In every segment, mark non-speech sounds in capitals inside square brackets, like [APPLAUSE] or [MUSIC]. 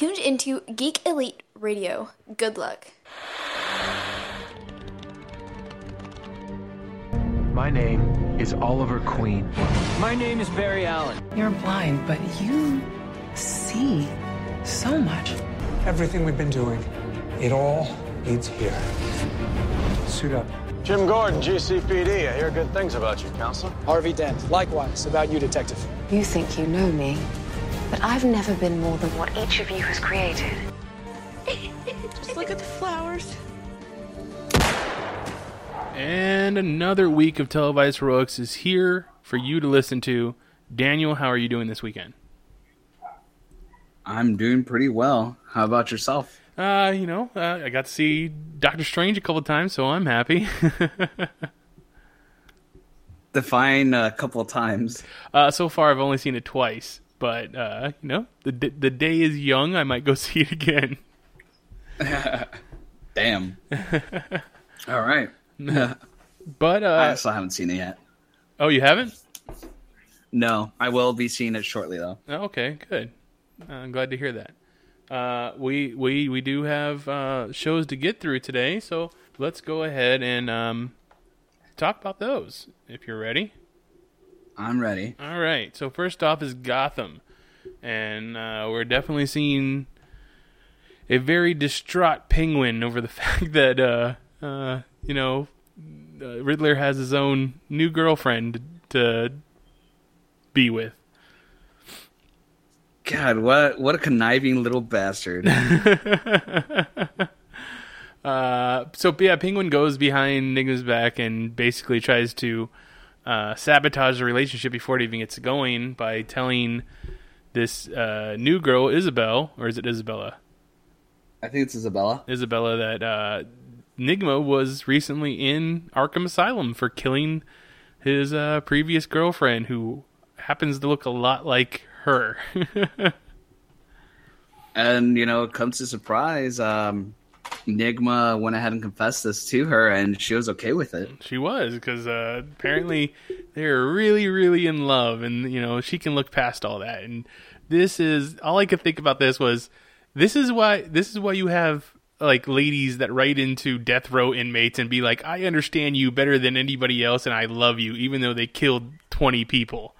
tuned into Geek Elite Radio. Good luck. My name is Oliver Queen. My name is Barry Allen. You're blind, but you see so much. Everything we've been doing, it all leads here. Suit up. Jim Gordon, GCPD. I hear good things about you, Counselor. Harvey Dent. Likewise, about you, Detective. You think you know me, but I've never been more than what each of you has created. Just look at the flowers. And another week of televised heroics is here for you to listen to. Daniel, how are you doing this weekend? I'm doing pretty well. How about yourself? Uh, you know, uh, I got to see Doctor Strange a couple times, so I'm happy. [LAUGHS] Define a couple of times. uh, so far, I've only seen it twice, but uh, you know, the d- the day is young. I might go [LAUGHS] see it again. [LAUGHS] Damn. [LAUGHS] All right. But uh, I still haven't seen it yet. oh, you haven't? No, I will be seeing it shortly though. Oh, okay, good. Uh, I'm glad to hear that. Uh, we we we do have uh, shows to get through today, so let's go ahead and um, talk about those. If you're ready. I'm ready. All right. So first off is Gotham, and uh, we're definitely seeing a very distraught Penguin over the [LAUGHS] fact that uh, uh, you know uh, Riddler has his own new girlfriend to be with. God, what what a conniving little bastard. [LAUGHS] Uh, so yeah, Penguin goes behind Enigma's back and basically tries to uh, sabotage the relationship before it even gets going by telling this uh, new girl Isabel, or is it Isabella? I think it's Isabella. Isabella that uh, Enigma was recently in Arkham Asylum for killing his uh, previous girlfriend, who happens to look a lot like her. [LAUGHS] And you know, it comes to surprise, um Enigma went ahead and confessed this to her and she was okay with it. She was because uh, apparently they're really, really in love, and you know she can look past all that. And this is all I could think about. This was this is why this is why you have like ladies that write into death row inmates and be like, I understand you better than anybody else, and I love you, even though they killed twenty people.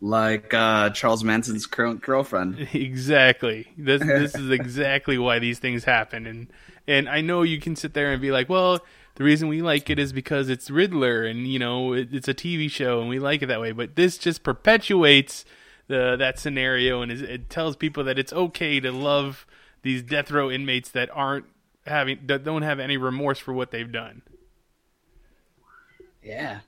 Like uh Charles Manson's current girlfriend. [LAUGHS] Exactly. This [LAUGHS] this is exactly why these things happen, and and I know you can sit there and be like, well, the reason we like it is because it's Riddler, and you know it, it's a TV show, and we like it that way. But this just perpetuates the that scenario, and is, it tells people that it's okay to love these death row inmates that aren't having that don't have any remorse for what they've done. Yeah.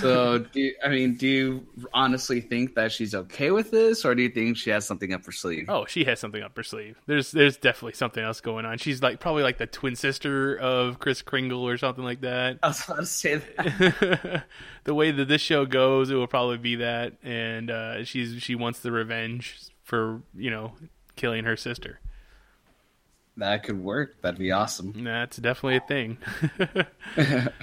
So, do you, I mean, do you honestly think that she's okay with this, or do you think she has something up her sleeve? Oh, she has something up her sleeve. There's there's definitely something else going on. She's like probably like the twin sister of Chris Kringle or something like that. I was about to say that. [LAUGHS] the way that this show goes, it will probably be that, and uh, she's she wants the revenge for you know killing her sister. That could work. That'd be awesome. That's definitely a thing.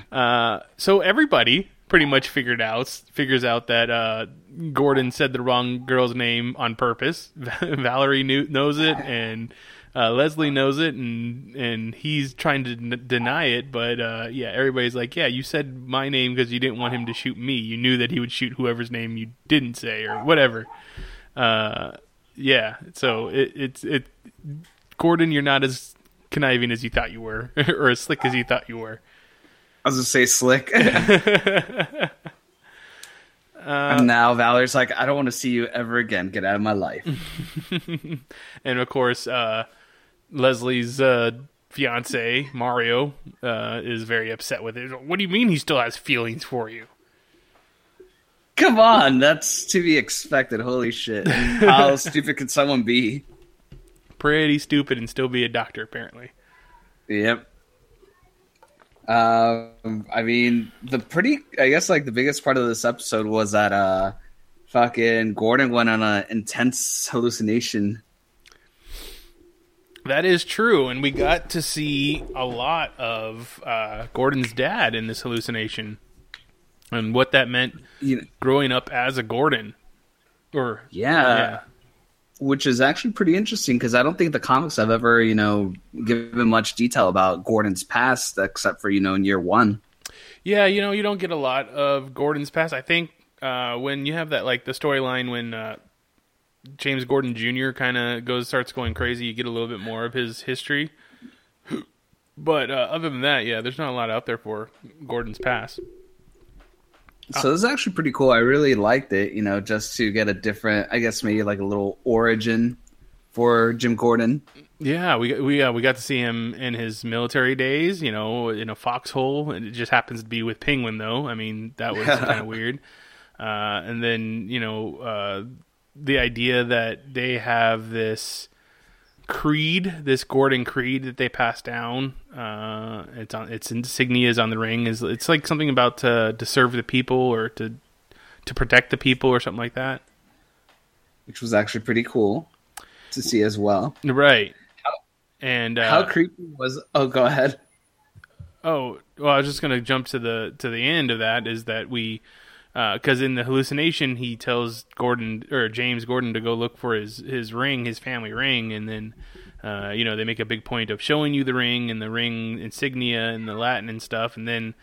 [LAUGHS] uh, so everybody pretty much figured out figures out that uh, Gordon said the wrong girl's name on purpose. [LAUGHS] Valerie knew, knows it, and uh, Leslie knows it, and and he's trying to n- deny it. But uh, yeah, everybody's like, "Yeah, you said my name because you didn't want him to shoot me. You knew that he would shoot whoever's name you didn't say, or whatever." Uh, yeah, so it, it's it. Gordon, you're not as conniving as you thought you were, [LAUGHS] or as slick as you thought you were. I was gonna say slick. [LAUGHS] [LAUGHS] and now Valerie's like, I don't want to see you ever again. Get out of my life. [LAUGHS] and of course, uh, Leslie's uh, fiance Mario uh, is very upset with it. What do you mean he still has feelings for you? Come on, that's to be expected. Holy shit! How stupid could someone be? Pretty stupid and still be a doctor, apparently. Yep. Um, I mean, the pretty, I guess, like the biggest part of this episode was that uh, fucking Gordon went on an intense hallucination. That is true, and we got to see a lot of uh, Gordon's dad in this hallucination, and what that meant You know, growing up as a Gordon. Or yeah. yeah, which is actually pretty interesting because I don't think the comics I've ever, you know, given much detail about Gordon's past except for you know in year one. Yeah, you know, you don't get a lot of Gordon's past. I think uh, when you have that, like the storyline when uh, James Gordon Jr. kind of goes starts going crazy, you get a little bit more of his history. But uh, other than that, yeah, there's not a lot out there for Gordon's past. So this is actually pretty cool. I really liked it, you know, just to get a different, I guess maybe like a little origin for Jim Gordon. Yeah, we we uh, we got to see him in his military days, you know, in a foxhole, and it just happens to be with Penguin, though. I mean, that was [LAUGHS] kind of weird. Uh, and then you know, uh, the idea that they have this creed, this Gordon creed that they pass down. Uh, it's on its insignia is on the ring is it's like something about to to serve the people or to to protect the people or something like that. Which was actually pretty cool to see as well. Right. And uh, How creepy was? Oh, go ahead. Oh, well, I was just going to jump to the to the end of that. Is that we because in the hallucination he tells Gordon or James Gordon to go look for his his ring, his family ring, and then uh, you know they make a big point of showing you the ring and the ring insignia and the Latin and stuff, and then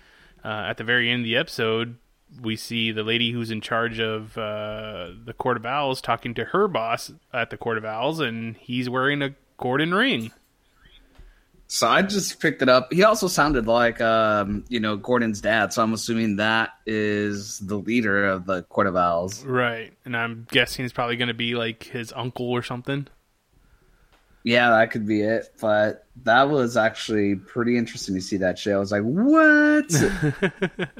uh, at the very end of the episode. We see the lady who's in charge of uh, the Court of Owls talking to her boss at the Court of Owls, and he's wearing a Gordon ring. So I just picked it up. He also sounded like, um, you know, Gordon's dad. So I'm assuming that is the leader of the Court of Owls. Right. And I'm guessing it's probably going to be like his uncle or something. Yeah, that could be it. But that was actually pretty interesting to see that shit. I was like, what? [LAUGHS]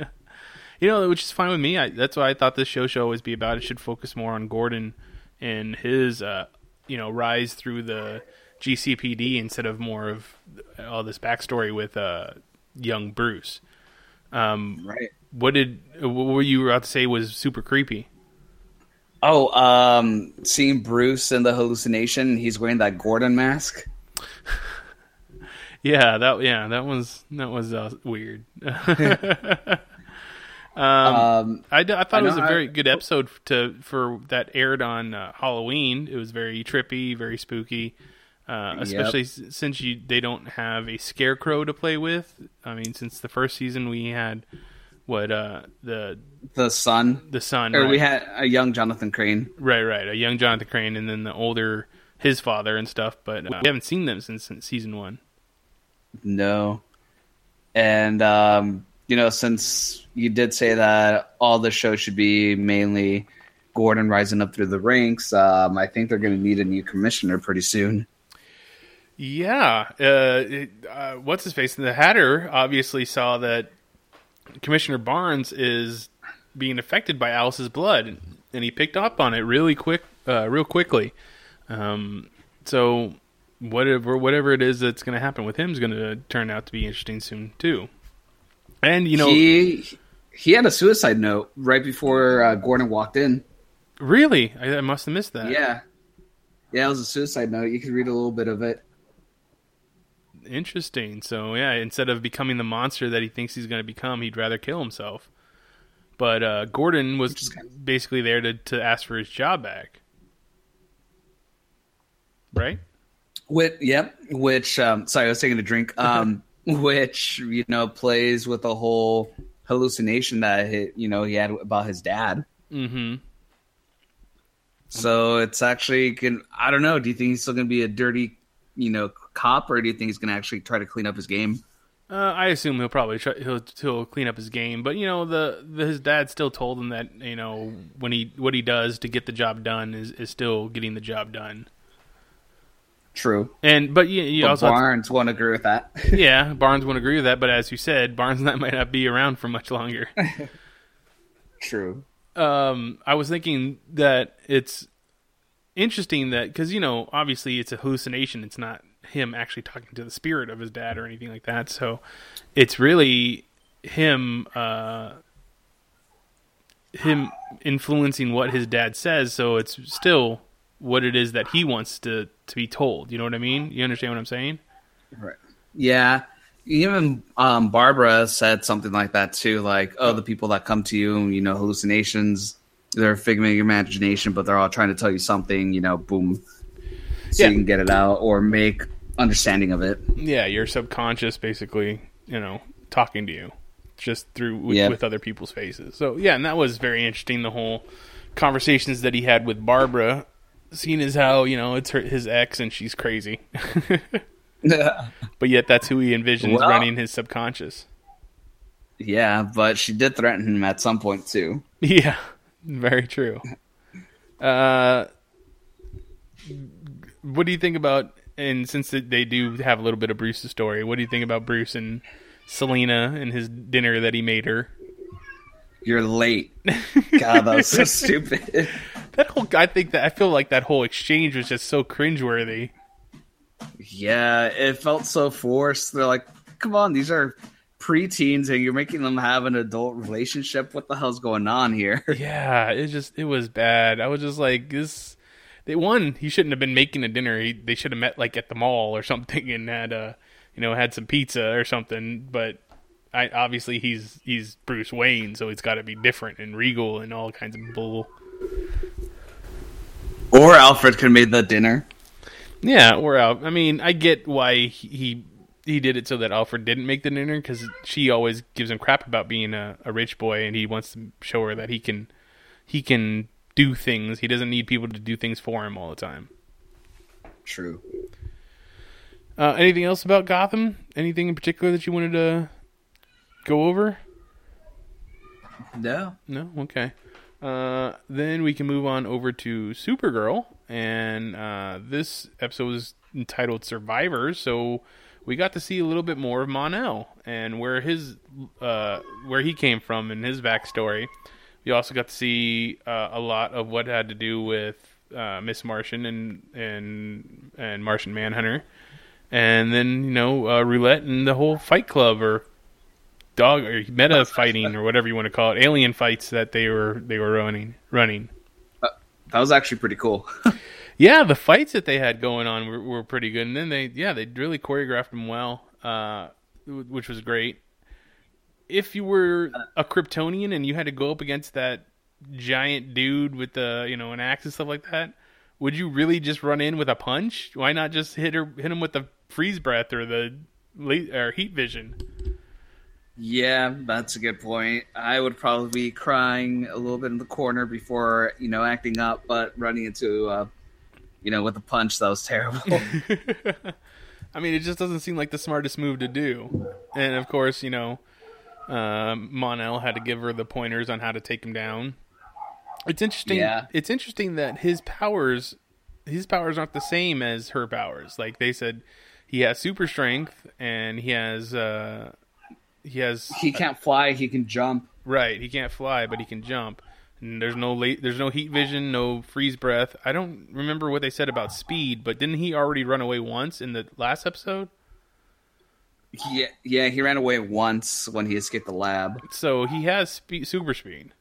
you know, which is fine with me. I, that's why I thought this show should always be about. It should focus more on Gordon and his, uh, you know, rise through the GCPD instead of more of all this backstory with uh, young Bruce. Um, right. What did what were you about to say was super creepy? Oh, um, seeing Bruce in the hallucination, he's wearing that Gordon mask. [LAUGHS] yeah, that yeah, that was that was uh, weird. [LAUGHS] Um, Um, I, I thought I it was a very I- good episode to for that aired on uh, Halloween. It was very trippy, very spooky, uh, especially s- since you they don't have a scarecrow to play with. I mean, since the first season we had what uh, the the son, the son, or we had a young Jonathan Crane. right, right, a young Jonathan Crane, and then the older his father and stuff. But uh, we haven't seen them since, since season one. No. And um, you know, since you did say that all the show should be mainly Gordon rising up through the ranks, um, I think they're going to need a new commissioner pretty soon. Yeah, uh, it, uh, what's his face? The Hatter obviously saw that Commissioner Barnes is being affected by Alice's blood, and he picked up on it really quick, uh, real quickly. Um, so whatever, whatever it is that's going to happen with him is going to turn out to be interesting soon too. And you know, he he had a suicide note right before uh, Gordon walked in. really, I, I must have missed that. Yeah, yeah, it was a suicide note. You could read a little bit of it. Interesting. So yeah, instead of becoming the monster that he thinks he's going to become, he'd rather kill himself. But uh, Gordon was just basically there to, to ask for his job back, right? Which, yep. Which, um, sorry, I was taking a drink. [LAUGHS] Um, which you know plays with the whole hallucination that he, you know he had about his dad. Mm-hmm. So it's actually can I don't know. Do you think he's still going to be a dirty, you know, cop, or do you think he's going to actually try to clean up his game? Uh, I assume he'll probably try, he'll he'll clean up his game, but you know the, the his dad still told him that you know when he what he does to get the job done is, is still getting the job done. True. And but you, you But also have to- Barnes won't agree with that. [LAUGHS] yeah, Barnes won't agree with that. But as you said, Barnes [LAUGHS] not, might not be around for much longer. [LAUGHS] True. um, I was thinking that it's interesting that because you know obviously it's a hallucination. It's not him actually talking to the spirit of his dad or anything like that. So it's really him uh, him influencing what his dad says. So it's still what it is that he wants to to be told. You know what I mean? You understand what I'm saying? Right. Yeah. Even um, Barbara said something like that too, like, "Oh, the people that come to you, you know, hallucinations, they're a figment of your imagination, but they're all trying to tell you something. You know, boom, so Yeah. you can get it out or make understanding of it. Yeah, your subconscious basically, you know, talking to you just through with, Yep. with other people's faces. So yeah, and that was very interesting. The whole conversations that he had with Barbara, seeing as how you know it's her, his ex and she's crazy, [LAUGHS] [LAUGHS] but yet that's who he envisions Well- running his subconscious. Yeah, but she did threaten him at some point too. [LAUGHS] Yeah, very true. Uh, what do you think about? And since they do have a little bit of Bruce's story, what do you think about Bruce and Selina and his dinner that he made her? You're late. [LAUGHS] God, that was so stupid. [LAUGHS] That whole, I think that I feel like that whole exchange was just so cringeworthy. Yeah, it felt so forced. They're like, come on, these are preteens and you're making them have an adult relationship. What the hell's going on here? Yeah, it just it was bad. I was just like this. They won. he shouldn't have been making a dinner. He, they should have met like at the mall or [LAUGHS] something and had uh you know had some pizza or something. But I obviously he's he's Bruce Wayne, so it's got to be different and regal and all kinds of bull. Or Alfred could have made the dinner. Yeah, or out. I mean, I get why he he, he did it so that Alfred didn't make the dinner because she always gives him crap about being a, a rich boy, and he wants to show her that he can he can do things. He doesn't need people to do things for him all the time. True. Uh, anything else about Gotham? Anything in particular that you wanted to go over? No. No. Okay. Uh, then we can move on over to Supergirl, and uh, this episode was entitled "Survivors." So we got to see a little bit more of Mon-El and where his uh, where he came from and his backstory. We also got to see uh, a lot of what had to do with uh, Miss Martian and and and Martian Manhunter, and then you know uh, Roulette and the whole Fight Club or dog or meta [LAUGHS] fighting or whatever you want to call it, alien fights that they were they were running running. That was actually pretty cool. [LAUGHS] Yeah, the fights that they had going on were, were pretty good, and then they yeah they really choreographed them well, uh, which was great. If you were a Kryptonian and you had to go up against that giant dude with the you know an axe and stuff like that, would you really just run in with a punch? Why not just hit her hit him with the freeze breath or the or heat vision? yeah, that's a good point. I would probably be crying a little bit in the corner before, you know, acting up, but running into, uh, you know, with a punch, that was terrible. [LAUGHS] [LAUGHS] I mean, it just doesn't seem like the smartest move to do. And of course, you know, um, Mon-El had to give her the pointers on how to take him down. It's interesting. Yeah. It's interesting that his powers, his powers aren't the same as her powers. Like they said, he has super strength and he has, uh, he has he can't fly, he can jump. Right, he can't fly, but he can jump. And there's no late, there's no heat vision, no freeze breath. I don't remember what they said about speed, but didn't he already run away once in the last episode? Yeah, yeah, he ran away once when he escaped the lab. So he has speed, super speed.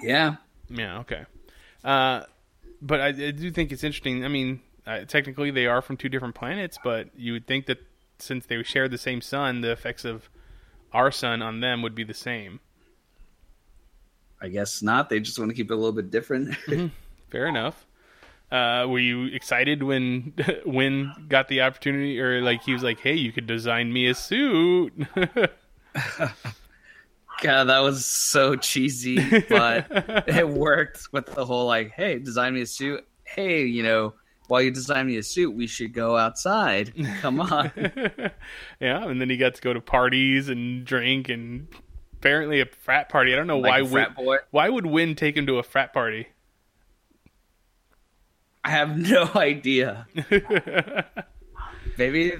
Yeah. Yeah, okay. Uh, but I, I do think it's interesting. I mean, uh, technically they are from two different planets, but you would think that since they share the same sun, the effects of our sun on them would be the same. I guess not. They just want to keep it a little bit different. Fair enough. Uh, were you excited when [LAUGHS] when got the opportunity, or like he was like, "Hey, you could design me a suit"? [LAUGHS] God, that was so cheesy, but [LAUGHS] it worked with the whole like, hey, design me a suit. Hey, you know, while you design me a suit, we should go outside. Come on. yeah, and then he got to go to parties and drink, and apparently a frat party. I don't know Like why. frat Winn, boy? why would Winn take him to a frat party? I have no [LAUGHS] idea. [LAUGHS] maybe,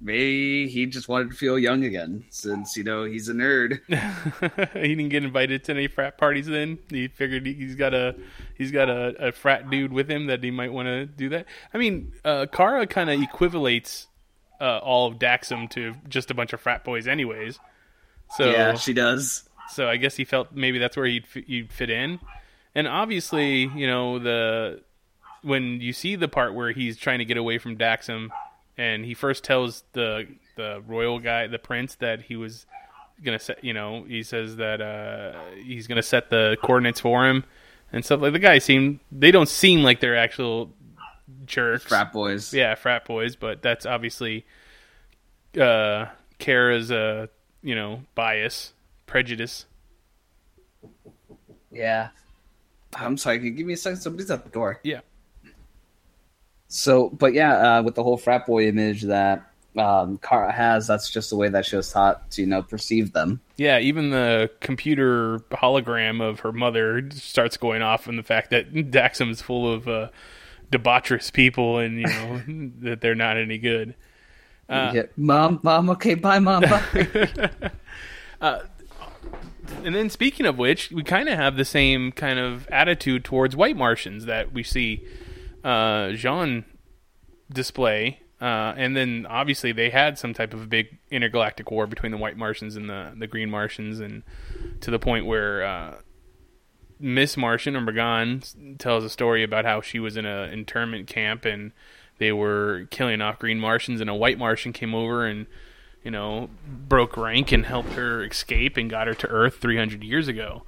maybe he just wanted to feel young again, since you know he's a nerd. [LAUGHS] he didn't get invited to any frat parties. Then he figured he- he's got a he's got a, a frat dude with him that he might want to do that. I mean, uh, Kara kind of equivalates uh, all of Daxam to just a bunch of frat boys, anyways. So yeah, she does. so I guess he felt maybe that's where he'd f- you'd fit in, and obviously, you know the when you see the part where he's trying to get away from Daxam, and he first tells the the royal guy, the prince, that he was gonna set. You know, he says that uh, he's gonna set the coordinates for him and stuff. Like the guys seem they don't seem like they're actual jerks, Frat boys. Yeah, frat boys. But that's obviously uh, Kara's uh, you know bias, prejudice. Yeah. I'm sorry. Can you give me a second? Somebody's at the door. Yeah. So, but yeah, uh, with the whole frat boy image that um, Kara has, that's just the way that she was taught to, you know, perceive them. Yeah, even the computer hologram of her mother starts going off on the fact that Daxam is full of uh, debaucherous people and you know [LAUGHS] that they're not any good. Uh, yeah. Mom, mom, okay, bye, mom, bye. [LAUGHS] uh, and then speaking of which, we kind of have the same kind of attitude towards white Martians that we see uh, J'onn display. Uh, and then obviously they had some type of big intergalactic war between the white Martians and the, the green Martians, and to the point where uh, Miss Martian or M'gann tells a story about how she was in an internment camp and they were killing off green Martians, and a white Martian came over and you know, broke rank and helped her escape and got her to Earth 300 years ago.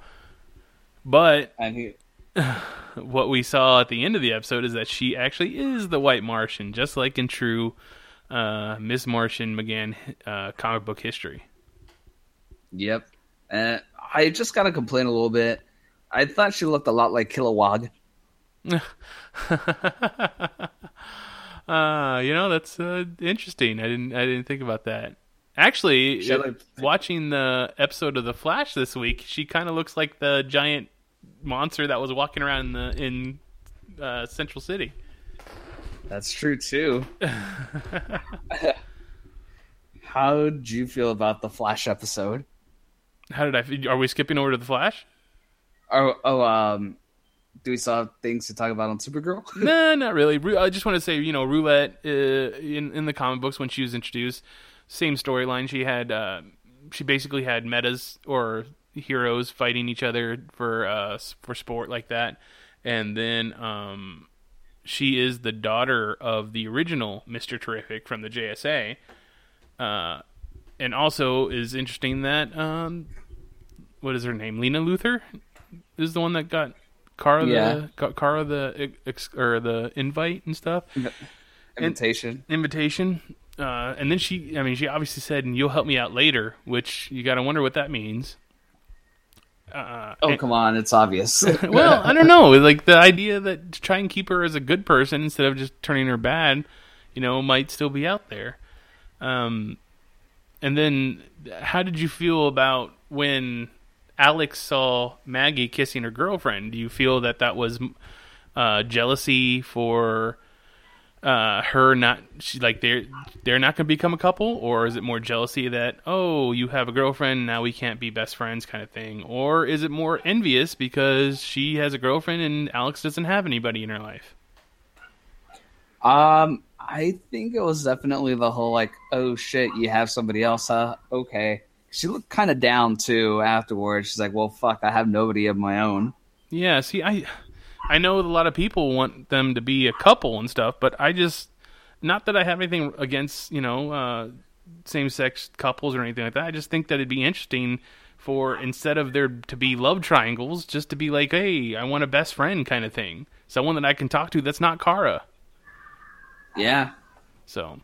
But and he... [SIGHS] what we saw at the end of the episode is that she actually is the White Martian, just like in true uh, Miss Martian M'gann uh, comic book history. Yep. Uh, I just got to complain a little bit. I thought she looked a lot like Kilowog. [LAUGHS] uh, you know that's uh, interesting. I didn't I didn't think about that. Actually, like, watching the episode of The Flash this week, she kind of looks like the giant monster that was walking around in the in uh, Central City. That's true too. [LAUGHS] How did you feel about the Flash episode? How did I? Are we skipping over to the Flash? Oh, oh, um, do we still have things to talk about on Supergirl? [LAUGHS] [LAUGHS] nah, not really. I just want to say, you know, Roulette uh, in in the comic books when she was introduced, same storyline. She had uh, she basically had metas or heroes fighting each other for uh, for sport like that, and then um, she is the daughter of the original Mister Terrific from the JSA, uh, and also is interesting that um, what is her name? Lena Luthor is the one that got Kara yeah. the Kara the ex, or the invite and stuff. Invitation. Invitation. Uh, and then she, I mean, she obviously said, "And you'll help me out later," which you got to wonder what that means. Uh, oh come on, it's obvious. [LAUGHS] [LAUGHS] well, I don't know. Like the idea that to try and keep her as a good person instead of just turning her bad, you know, might still be out there. Um, and then, how did you feel about when Alex saw Maggie kissing her girlfriend? Do you feel that that was uh, jealousy for uh, her not she like they're they're not going to become a couple, or is it more jealousy that oh you have a girlfriend now we can't be best friends kind of thing, or is it more envious because she has a girlfriend and Alex doesn't have anybody in her life? Um, I think it was definitely the whole like oh shit you have somebody else huh okay she looked kind of down too afterwards. She's like, "Well, fuck, I have nobody of my own." Yeah, see, I I know a lot of people want them to be a couple and stuff, but I just not that I have anything against you know uh, same sex couples or anything like that. I just think that it'd be interesting for instead of there to be love triangles, just to be like, "Hey, I want a best friend" kind of thing, someone that I can talk to that's not Kara. Yeah. So,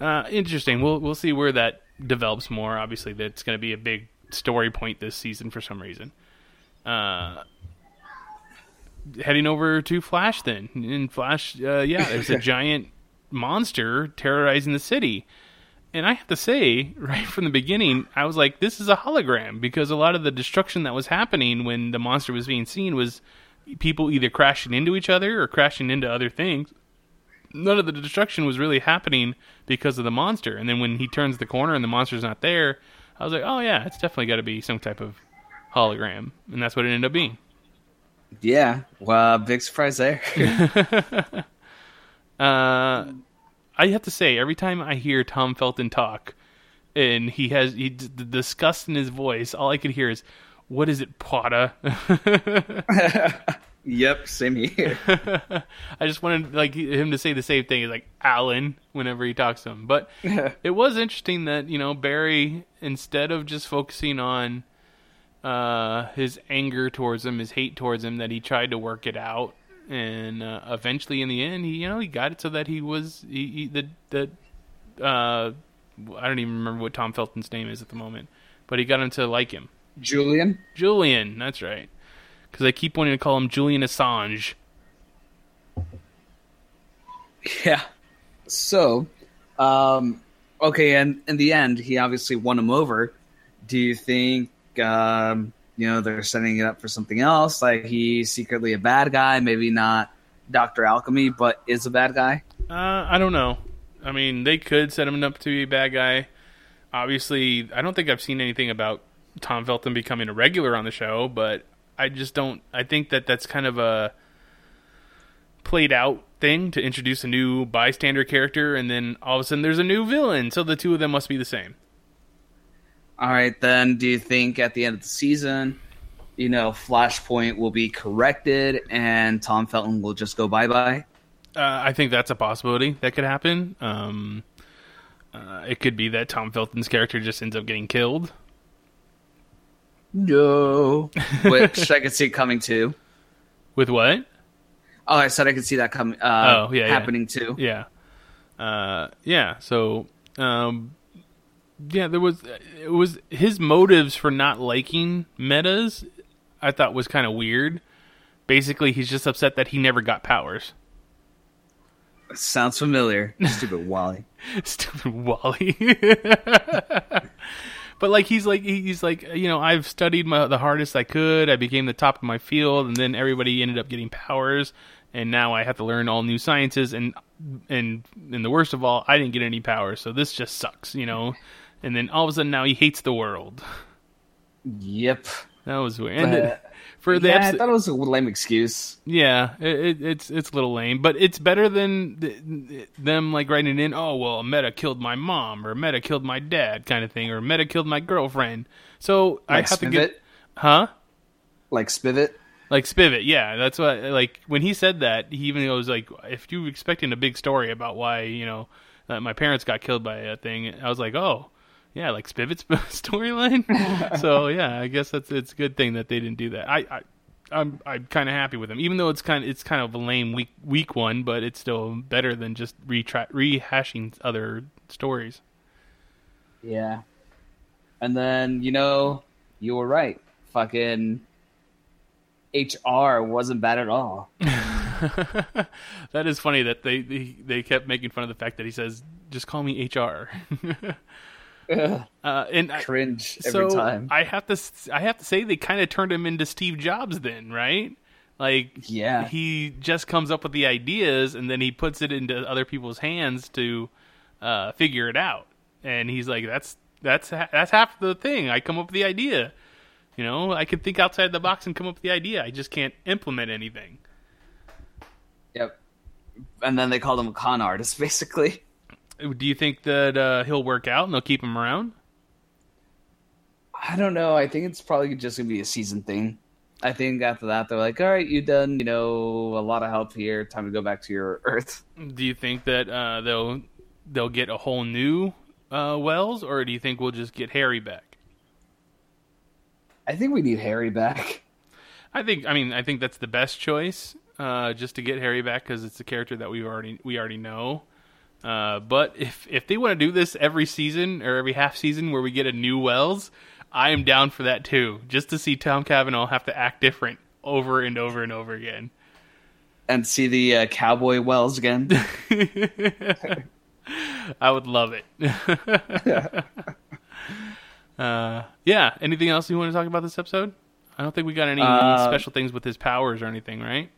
uh, interesting. We'll we'll see where that develops more. Obviously, that's going to be a big story point this season for some reason. Uh, heading over to Flash, then in Flash, uh, yeah, there's a [LAUGHS] giant monster terrorizing the city, and I have to say, [LAUGHS] right from the beginning, I was like, this is a hologram because a lot of the destruction that was happening when the monster was being seen was people either crashing into each other or crashing into other things none of the destruction was really happening because of the monster. And then when he turns the corner and the monster's not there, I was like, oh yeah, it's definitely got to be some type of hologram, and that's what it ended up being. Yeah, well, big surprise there. [LAUGHS] [LAUGHS] uh, I have to say, every time I hear Tom Felton talk, and he has he, the disgust in his voice, all I could hear is, "What is it, Potta?" [LAUGHS] Yep, same here. I just wanted like him to say the same thing as like Alan whenever he talks to him. But it was interesting that you know Barry instead of just focusing on uh, his anger towards him, his hate towards him, that he tried to work it out, and uh, eventually in the end, he you know he got it so that he was he, he the the uh, I don't even remember what Tom Felton's name is at the moment, but he got him to like him. Julian. Julian, that's right. Because I keep wanting to call him Julian Assange. Yeah. So, um, okay, and in the end, he obviously won him over. Do you think, um, you know, they're setting it up for something else? Like he's secretly a bad guy, maybe not Doctor Alchemy, but is a bad guy? Uh, I don't know. I mean, they could set him up to be a bad guy. Obviously, I don't think I've seen anything about Tom Felton becoming a regular on the show, but I just don't. I think that that's kind of a played out thing to introduce a new bystander character, and then all of a sudden there's a new villain. So the two of them must be the same. All right, then. Do you think at the end of the season, you know, Flashpoint will be corrected and Tom Felton will just go bye bye? Uh, I think that's a possibility that could happen. Um, uh, it could be that Tom Felton's character just ends up getting killed. No, [LAUGHS] which I could see coming too. With what? Oh, I said I could see that coming. Uh, oh, yeah, happening yeah. too. Yeah, uh, yeah. So, um, yeah, there was it was his motives for not liking metas. I thought was kind of weird. Basically, he's just upset that he never got powers. Sounds familiar. [LAUGHS] Stupid Wally. [LAUGHS] Stupid Wally. [LAUGHS] but like he's like he's like you know I've studied my, the hardest I could. I became the top of my field, and then everybody ended up getting powers, and now I have to learn all new sciences. And and and the worst of all, I didn't get any powers, so this just sucks, you know. And then all of a sudden now he hates the world. Yep. That was weird. For the yeah, episode- I thought it was a lame excuse. Yeah, it, it, it's it's a little lame, but it's better than th- them like writing in, oh well, Meta killed my mom or Meta killed my dad, kind of thing, or Meta killed my girlfriend. So I Like have to Spivet? get, huh? Like Spivet. Like Spivet, yeah. That's what like when he said that, he even goes like, if you were expecting a big story about why you know my parents got killed by a thing, I was like, oh. Yeah, like Spivet's [LAUGHS] storyline. so yeah, I guess that's it's a good thing that they didn't do that. I, I I'm I'm kind of happy with him, even though it's kind of it's kind of a lame weak weak one, but it's still better than just retra- rehashing other stories. Yeah. And then, you know, you were right. Fucking HR wasn't bad at all. [LAUGHS] that is funny that they, they they kept making fun of the fact that he says just call me HR. [LAUGHS] Uh, and I- Cringe every so time. I have to I have to say they kind of turned him into Steve Jobs then, right? Like Yeah. he just comes up with the ideas and then he puts it into other people's hands to uh, figure it out. And he's like, that's that's that's half the thing. I come up with the idea. You know, I can think outside the box and come up with the idea. I just can't implement anything. Yep. And then they called him a con artist, [LAUGHS] basically. Do you think that uh, he'll work out and they'll keep him around? I don't know. I think it's probably just gonna be a season thing. I think after that they're like, all right, you done, you know, a lot of help here. Time to go back to your [LAUGHS] Earth. Do you think that uh, they'll they'll get a whole new uh, Wells, or do you think we'll just get Harry back? I think we need Harry back. I think I mean I think that's the best choice, uh, just to get Harry back because it's a character that we already we already know. Uh, but if if they want to do this every season or every half season where we get a new Wells, I am down for that too. Just to see Tom Cavanagh have to act different over and over and over again. And see the uh, cowboy Wells again. [LAUGHS] I would love it. [LAUGHS] uh, yeah. Anything else you want to talk about this episode? I don't think we got any Uh, special things with his powers or anything, right?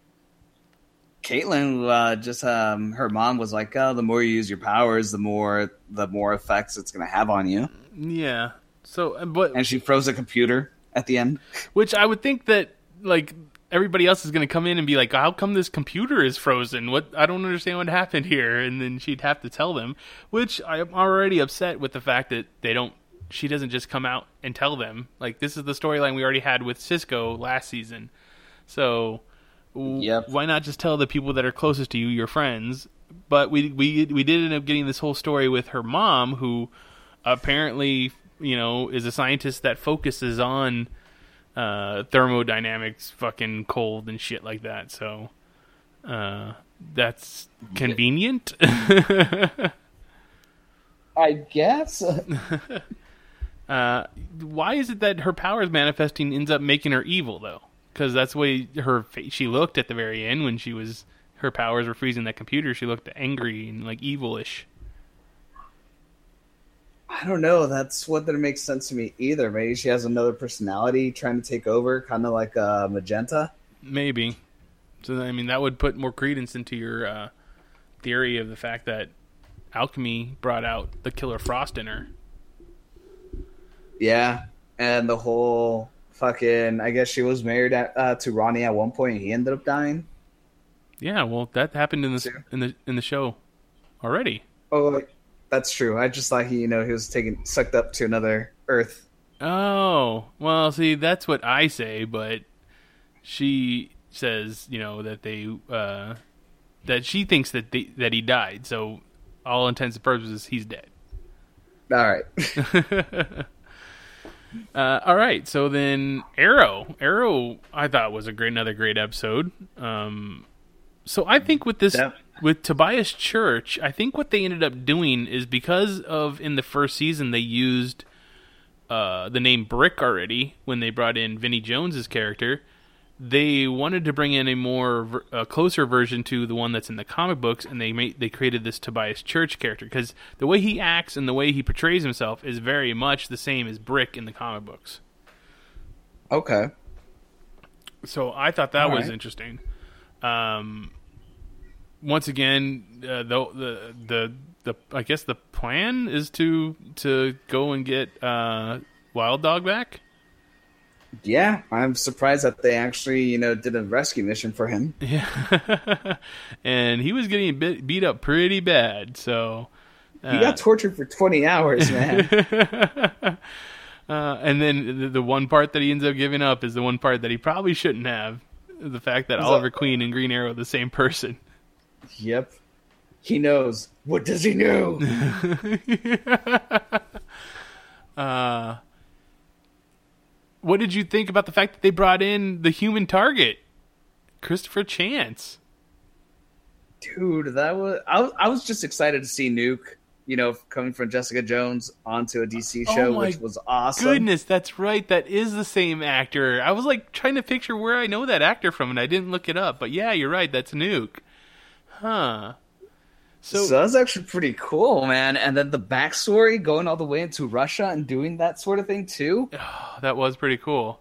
Caitlin, uh, just um, her mom was like, "Oh, the more you use your powers, the more the more effects it's going to have on you." Yeah. So, uh, but And she froze a computer at the end. which I would think that like everybody else is going to come in and be like, "How come this computer is frozen? What? I don't understand what happened here." And then she'd have to tell them, which I'm already upset with the fact that they don't. She doesn't just come out and tell them. Like this is the storyline we already had with Cisco last season. So Yep. why not just tell the people that are closest to you, your friends? But we we we did end up getting this whole story with her mom, who apparently you know is a scientist that focuses on uh, thermodynamics, fucking cold and shit like that. So uh, that's convenient. I guess. [LAUGHS] uh, why is it that her powers manifesting ends up making her evil though? Because that's the way her she looked at the very end when she was her powers were freezing that computer. She looked angry and like evilish. I don't know. That's what that makes sense to me either. Maybe she has another personality trying to take over, kind of like uh, Magenta. Maybe. So I mean that would put more credence into your uh, theory of the fact that alchemy brought out the killer frost in her. Yeah, and the whole fucking. I guess she was married at, uh, to Ronnie at one point, and he ended up dying. Yeah, well, that happened in the in the in the show already. Oh, that's true. I just thought he, you know, he was taken sucked up to another Earth. Oh, well, see, that's what I say, but she says, you know, that they uh that she thinks that they, that he died. So, all intents and purposes, he's dead. All right. [LAUGHS] [LAUGHS] Uh, all right, so then Arrow, Arrow, I thought was a great, another great episode. Um, so I think with this, Yeah. with Tobias Church, I think what they ended up doing is because of in the first season they used uh, the name Brick already when they brought in Vinnie Jones's character. They wanted to bring in a more a closer version to the one that's in the comic books, and they made they created this Tobias Church character because the way he acts and the way he portrays himself is very much the same as Brick in the comic books. okay. So I thought that All was right. interesting. Um, once again, uh, the, the the the I guess the plan is to to go and get uh, Wild Dog back. Yeah, I'm surprised that they actually, you know, did a rescue mission for him. Yeah, [LAUGHS] and he was getting bit, beat up pretty bad. So He got tortured for 20 hours, man. [LAUGHS] uh, and then the, the one part that he ends up giving up is the one part that he probably shouldn't have. The fact that Is Oliver that- Queen and Green Arrow are the same person. yep. He knows. What does he know? [LAUGHS] Uh, what did you think about the fact that they brought in the human target, Christopher Chance? Dude, that was I, was. I was just excited to see Nuke, you know, coming from Jessica Jones onto a DC Oh show, my which was awesome. Goodness, that's right. That is the same actor. I was like trying to picture where I know that actor from, and I didn't look it up. But yeah, you're right. That's Nuke. Huh. So, So, that's actually pretty cool, man. And then the backstory going all the way into Russia and doing that sort of thing too. [SIGHS] that was pretty cool.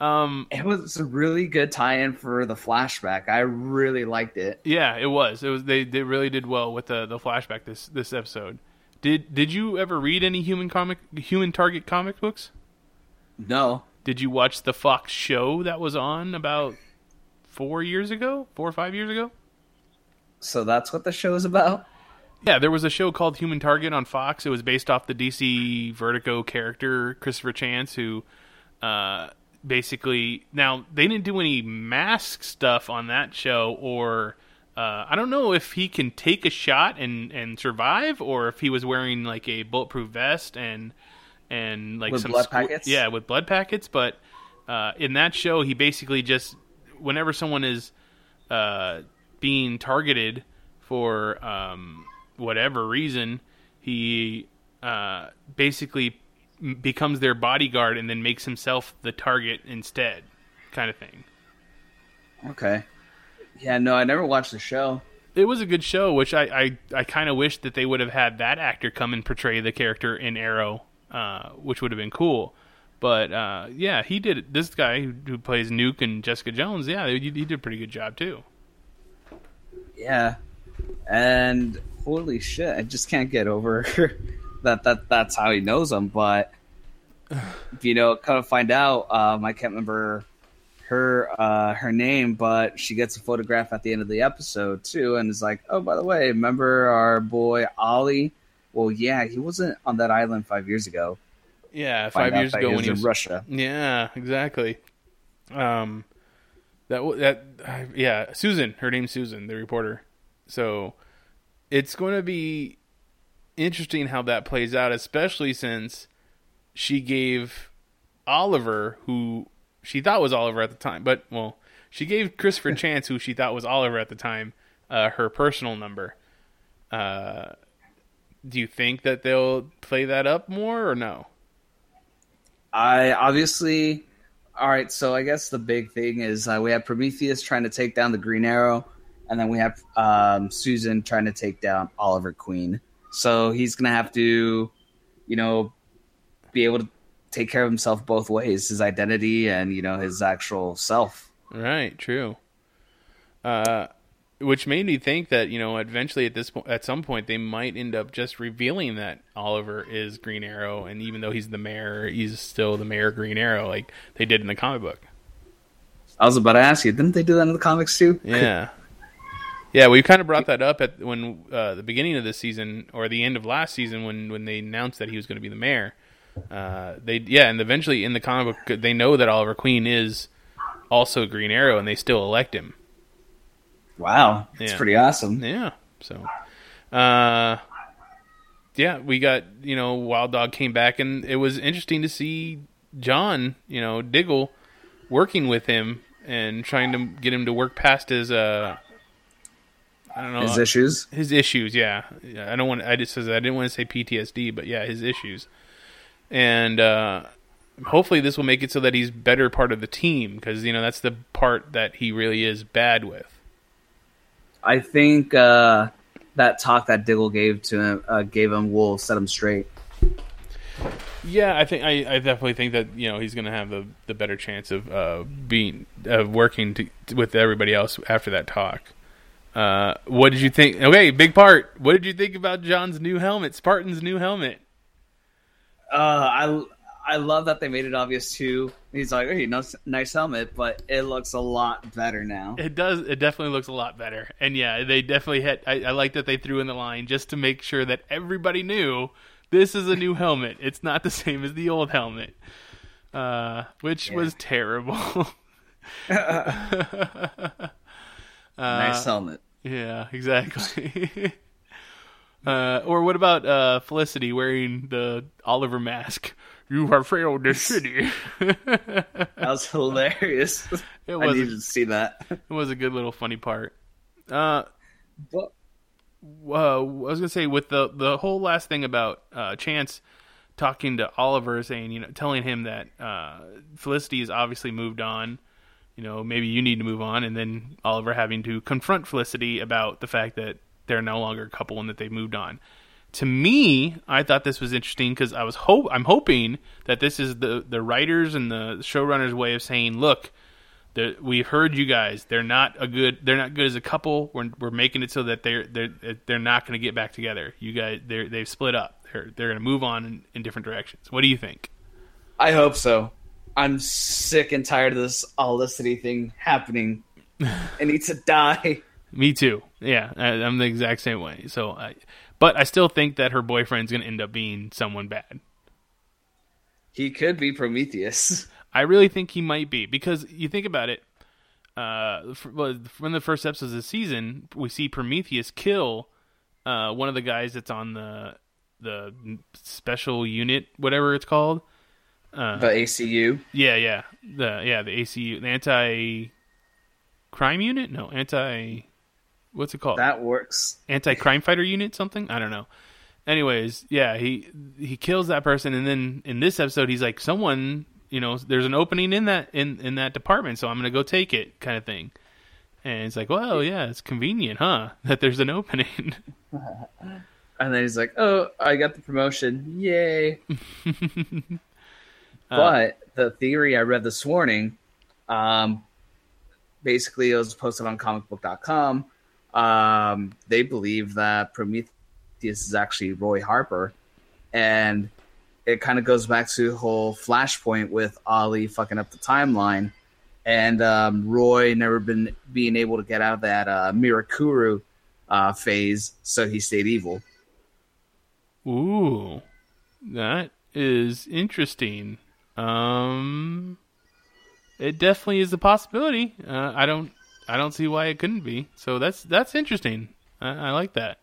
Um, It was a really good tie-in for the flashback. I really liked it. yeah, it was. It was. They they really did well with the the flashback this this episode. Did did you ever read any human comic human target comic books? No, Did you watch the Fox show that was on about four years ago, four or five years ago? So that's what the show is about. Yeah, there was a show called Human Target on Fox. It was based off the DC Vertigo character Christopher Chance, who uh, basically now they didn't do any mask stuff on that show, or uh, I don't know if he can take a shot and and survive, or if he was wearing like a bulletproof vest and and like With some blood squ- packets? Yeah, with blood packets. But uh, in that show, he basically just whenever someone is uh, being targeted for um, whatever reason, he uh, basically becomes their bodyguard and then makes himself the target instead, kind of thing. Okay. Yeah, no, I never watched the show. It was a good show, which I I, I kind of wish that they would have had that actor come and portray the character in Arrow, uh, which would have been cool. But uh, yeah, he did. it. This guy who, who plays Nuke and Jessica Jones, yeah, he, he did a pretty good job too. Yeah. And holy shit, I just can't get over [LAUGHS] that that that's how he knows him, but you know, kind of find out, um, I can't remember her uh her name, but she gets a photograph at the end of the episode too and is like, Oh, by the way, remember our boy Ollie? Well yeah, he wasn't on that island five years ago. Yeah, five years ago he when was in Russia. Yeah, exactly. Um, That that uh, yeah, Susan. Her name's Susan, the reporter. So it's going to be interesting how that plays out, especially since she gave Oliver, who she thought was Oliver at the time, but well, she gave Christopher [LAUGHS] Chance, who she thought was Oliver at the time, uh, her personal number. Uh, do you think that they'll play that up more or no? I obviously. All right, so I guess the big thing is uh, we have Prometheus trying to take down the Green Arrow, and then we have um, Susan trying to take down Oliver Queen. So he's gonna have to, you know, be able to take care of himself both ways: his identity and you know his actual self. Right. True. Uh, which made me think that you know eventually at this point at some point they might end up just revealing that Oliver is Green Arrow and even though he's the mayor he's still the mayor Green Arrow like they did in the comic book. I was about to ask you, didn't they do that in the comics too? Yeah. Yeah, we kind of brought that up at when uh, the beginning of this season or the end of last season when when they announced that he was going to be the mayor. Uh, they yeah, and eventually in the comic book they know that Oliver Queen is also Green Arrow and they still elect him. Wow, it's Yeah. pretty awesome. Yeah. So, uh, yeah, we got you know Wild Dog came back, and it was interesting to see John, you know, Diggle, working with him and trying to get him to work past his uh, I don't know His issues. His issues, yeah. Yeah, I don't want. I just says I didn't want to say PTSD, but yeah, his issues, and uh, hopefully this will make it so that he's better part of the team because you know that's the part that he really is bad with. I think uh, that talk that Diggle gave to him uh, gave him will set him straight. Yeah, I think I, I definitely think that you know he's going to have the the better chance of uh, being of working to, with everybody else after that talk. Uh, what did you think? Okay, big part. What did you think about John's new helmet, Spartan's new helmet? Uh, I I love that they made it obvious too. He's like, hey, nice, nice helmet, but it looks a lot better now. It does. It definitely looks a lot better. And yeah, they definitely hit. I, I like that they threw in the line just to make sure that everybody knew this is a new helmet. It's not the same as the old helmet, uh, which was terrible. [LAUGHS] nice helmet. Yeah, exactly. [LAUGHS] uh, or what about uh, Felicity wearing the Oliver mask? You have failed the city. That was hilarious. [LAUGHS] It I was. needed to see that. It was a good little funny part. Uh, But uh, I was gonna say with the the whole last thing about uh, Chance talking to Oliver, saying you know, telling him that uh, Felicity has obviously moved on. You know, maybe you need to move on, and then Oliver having to confront Felicity about the fact that they're no longer a couple and that they've moved on. To me, I thought this was interesting because I was hope I'm hoping that this is the the writers and the showrunners' way of saying, look, the, we've heard you guys. They're not a good. They're not good as a couple. We're, we're making it so that they're they're they're not going to get back together. You guys, they're they've split up. They're they're going to move on in, in different directions. What do you think? I hope so. I'm sick and tired of this Olicity thing happening. [LAUGHS] I need to die. Me too. Yeah, I, I'm the exact same way. So, I, but I still think that her boyfriend's going to end up being someone bad. He could be Prometheus. [LAUGHS] I really think he might be because you think about it. Uh, from the first episodes of the season, we see Prometheus kill uh, one of the guys that's on the the special unit, whatever it's called. Uh, The ACU. yeah, yeah, the yeah the ACU, the anti crime unit. No, anti. What's it called? That works. anti crime fighter unit something i don't know anyways yeah he he kills that person and then in this episode he's like someone you know there's an opening in that in in that department so i'm gonna go take it kind of thing and it's like well yeah it's convenient huh [LAUGHS] that there's an opening [LAUGHS] And then he's like, "Oh, I got the promotion! Yay!" [LAUGHS] Uh, but the theory I read this morning, um, basically, it was posted on comicbook.com. Um, they believe that Prometheus is actually Roy Harper, and it kind of goes back to the whole Flashpoint with Ollie fucking up the timeline, and um, Roy never been being able to get out of that uh, Mirakuru uh, phase, so he stayed evil. ooh that is interesting um it definitely is a possibility. Uh, I don't I don't see why it couldn't be. So that's that's interesting. I, I like that.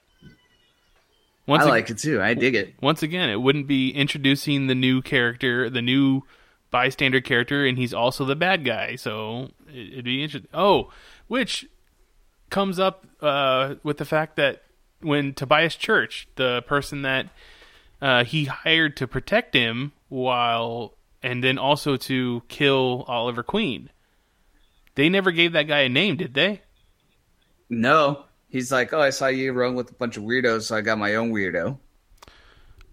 I ag- like it too. I dig it. Once again, it wouldn't be introducing the new character, the new bystander character, and he's also the bad guy. So it, it'd be interesting. Oh, which comes up uh, with the fact that when Tobias Church, the person that uh, he hired to protect him while and then also to kill Oliver Queen, they never gave that guy a name, did they? No, he's like, oh, I saw you run with a bunch of weirdos, so I got my own weirdo.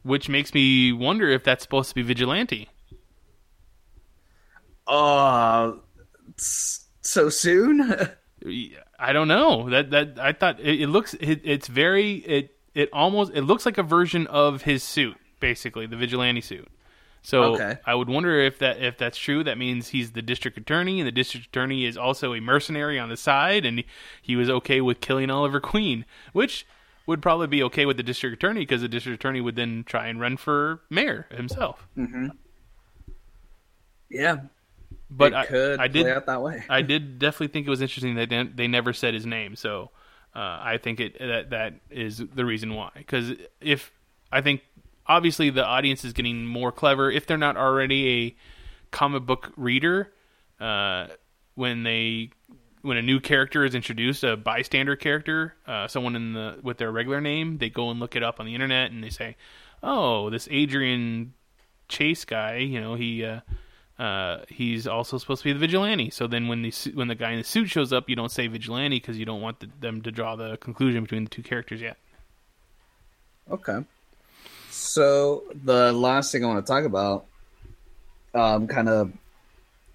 Which makes me wonder if that's supposed to be Vigilante. Oh, s- so soon? [LAUGHS] I don't know. That that I thought it, it looks it, it's very it it almost it looks like a version of his suit, basically the vigilante suit. So Okay. I would wonder if that if that's true. That means he's the district attorney, and the district attorney is also a mercenary on the side, and he, he was okay with killing Oliver Queen, which would probably be okay with the district attorney because the district attorney would then try and run for mayor himself. mm-hmm. Yeah, But it I, could I did play out that way. I did definitely think it was interesting that they, they never said his name. So uh, I think it that that is the reason why. Because if I think obviously the audience is getting more clever if they're not already a comic book reader. Uh, when they when a new character is introduced, a bystander character, uh, someone in the with their regular name, they go and look it up on the internet and they say, "Oh, this Adrian Chase guy, you know, he." Uh, uh, he's also supposed to be the vigilante. So then, when the when the guy in the suit shows up, you don't say vigilante because you don't want the, them to draw the conclusion between the two characters yet. Okay. So the last thing I want to talk about, um, kind of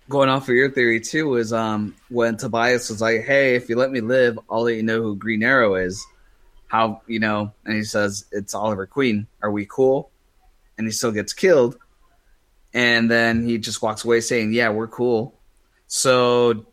going off of your theory too, is um when Tobias was like, "Hey, if you let me live, I'll let you know who Green Arrow is." How you know? And he says it's Oliver Queen. Are we cool? And he still gets killed. And then he just walks away saying, "Yeah, we're cool." So,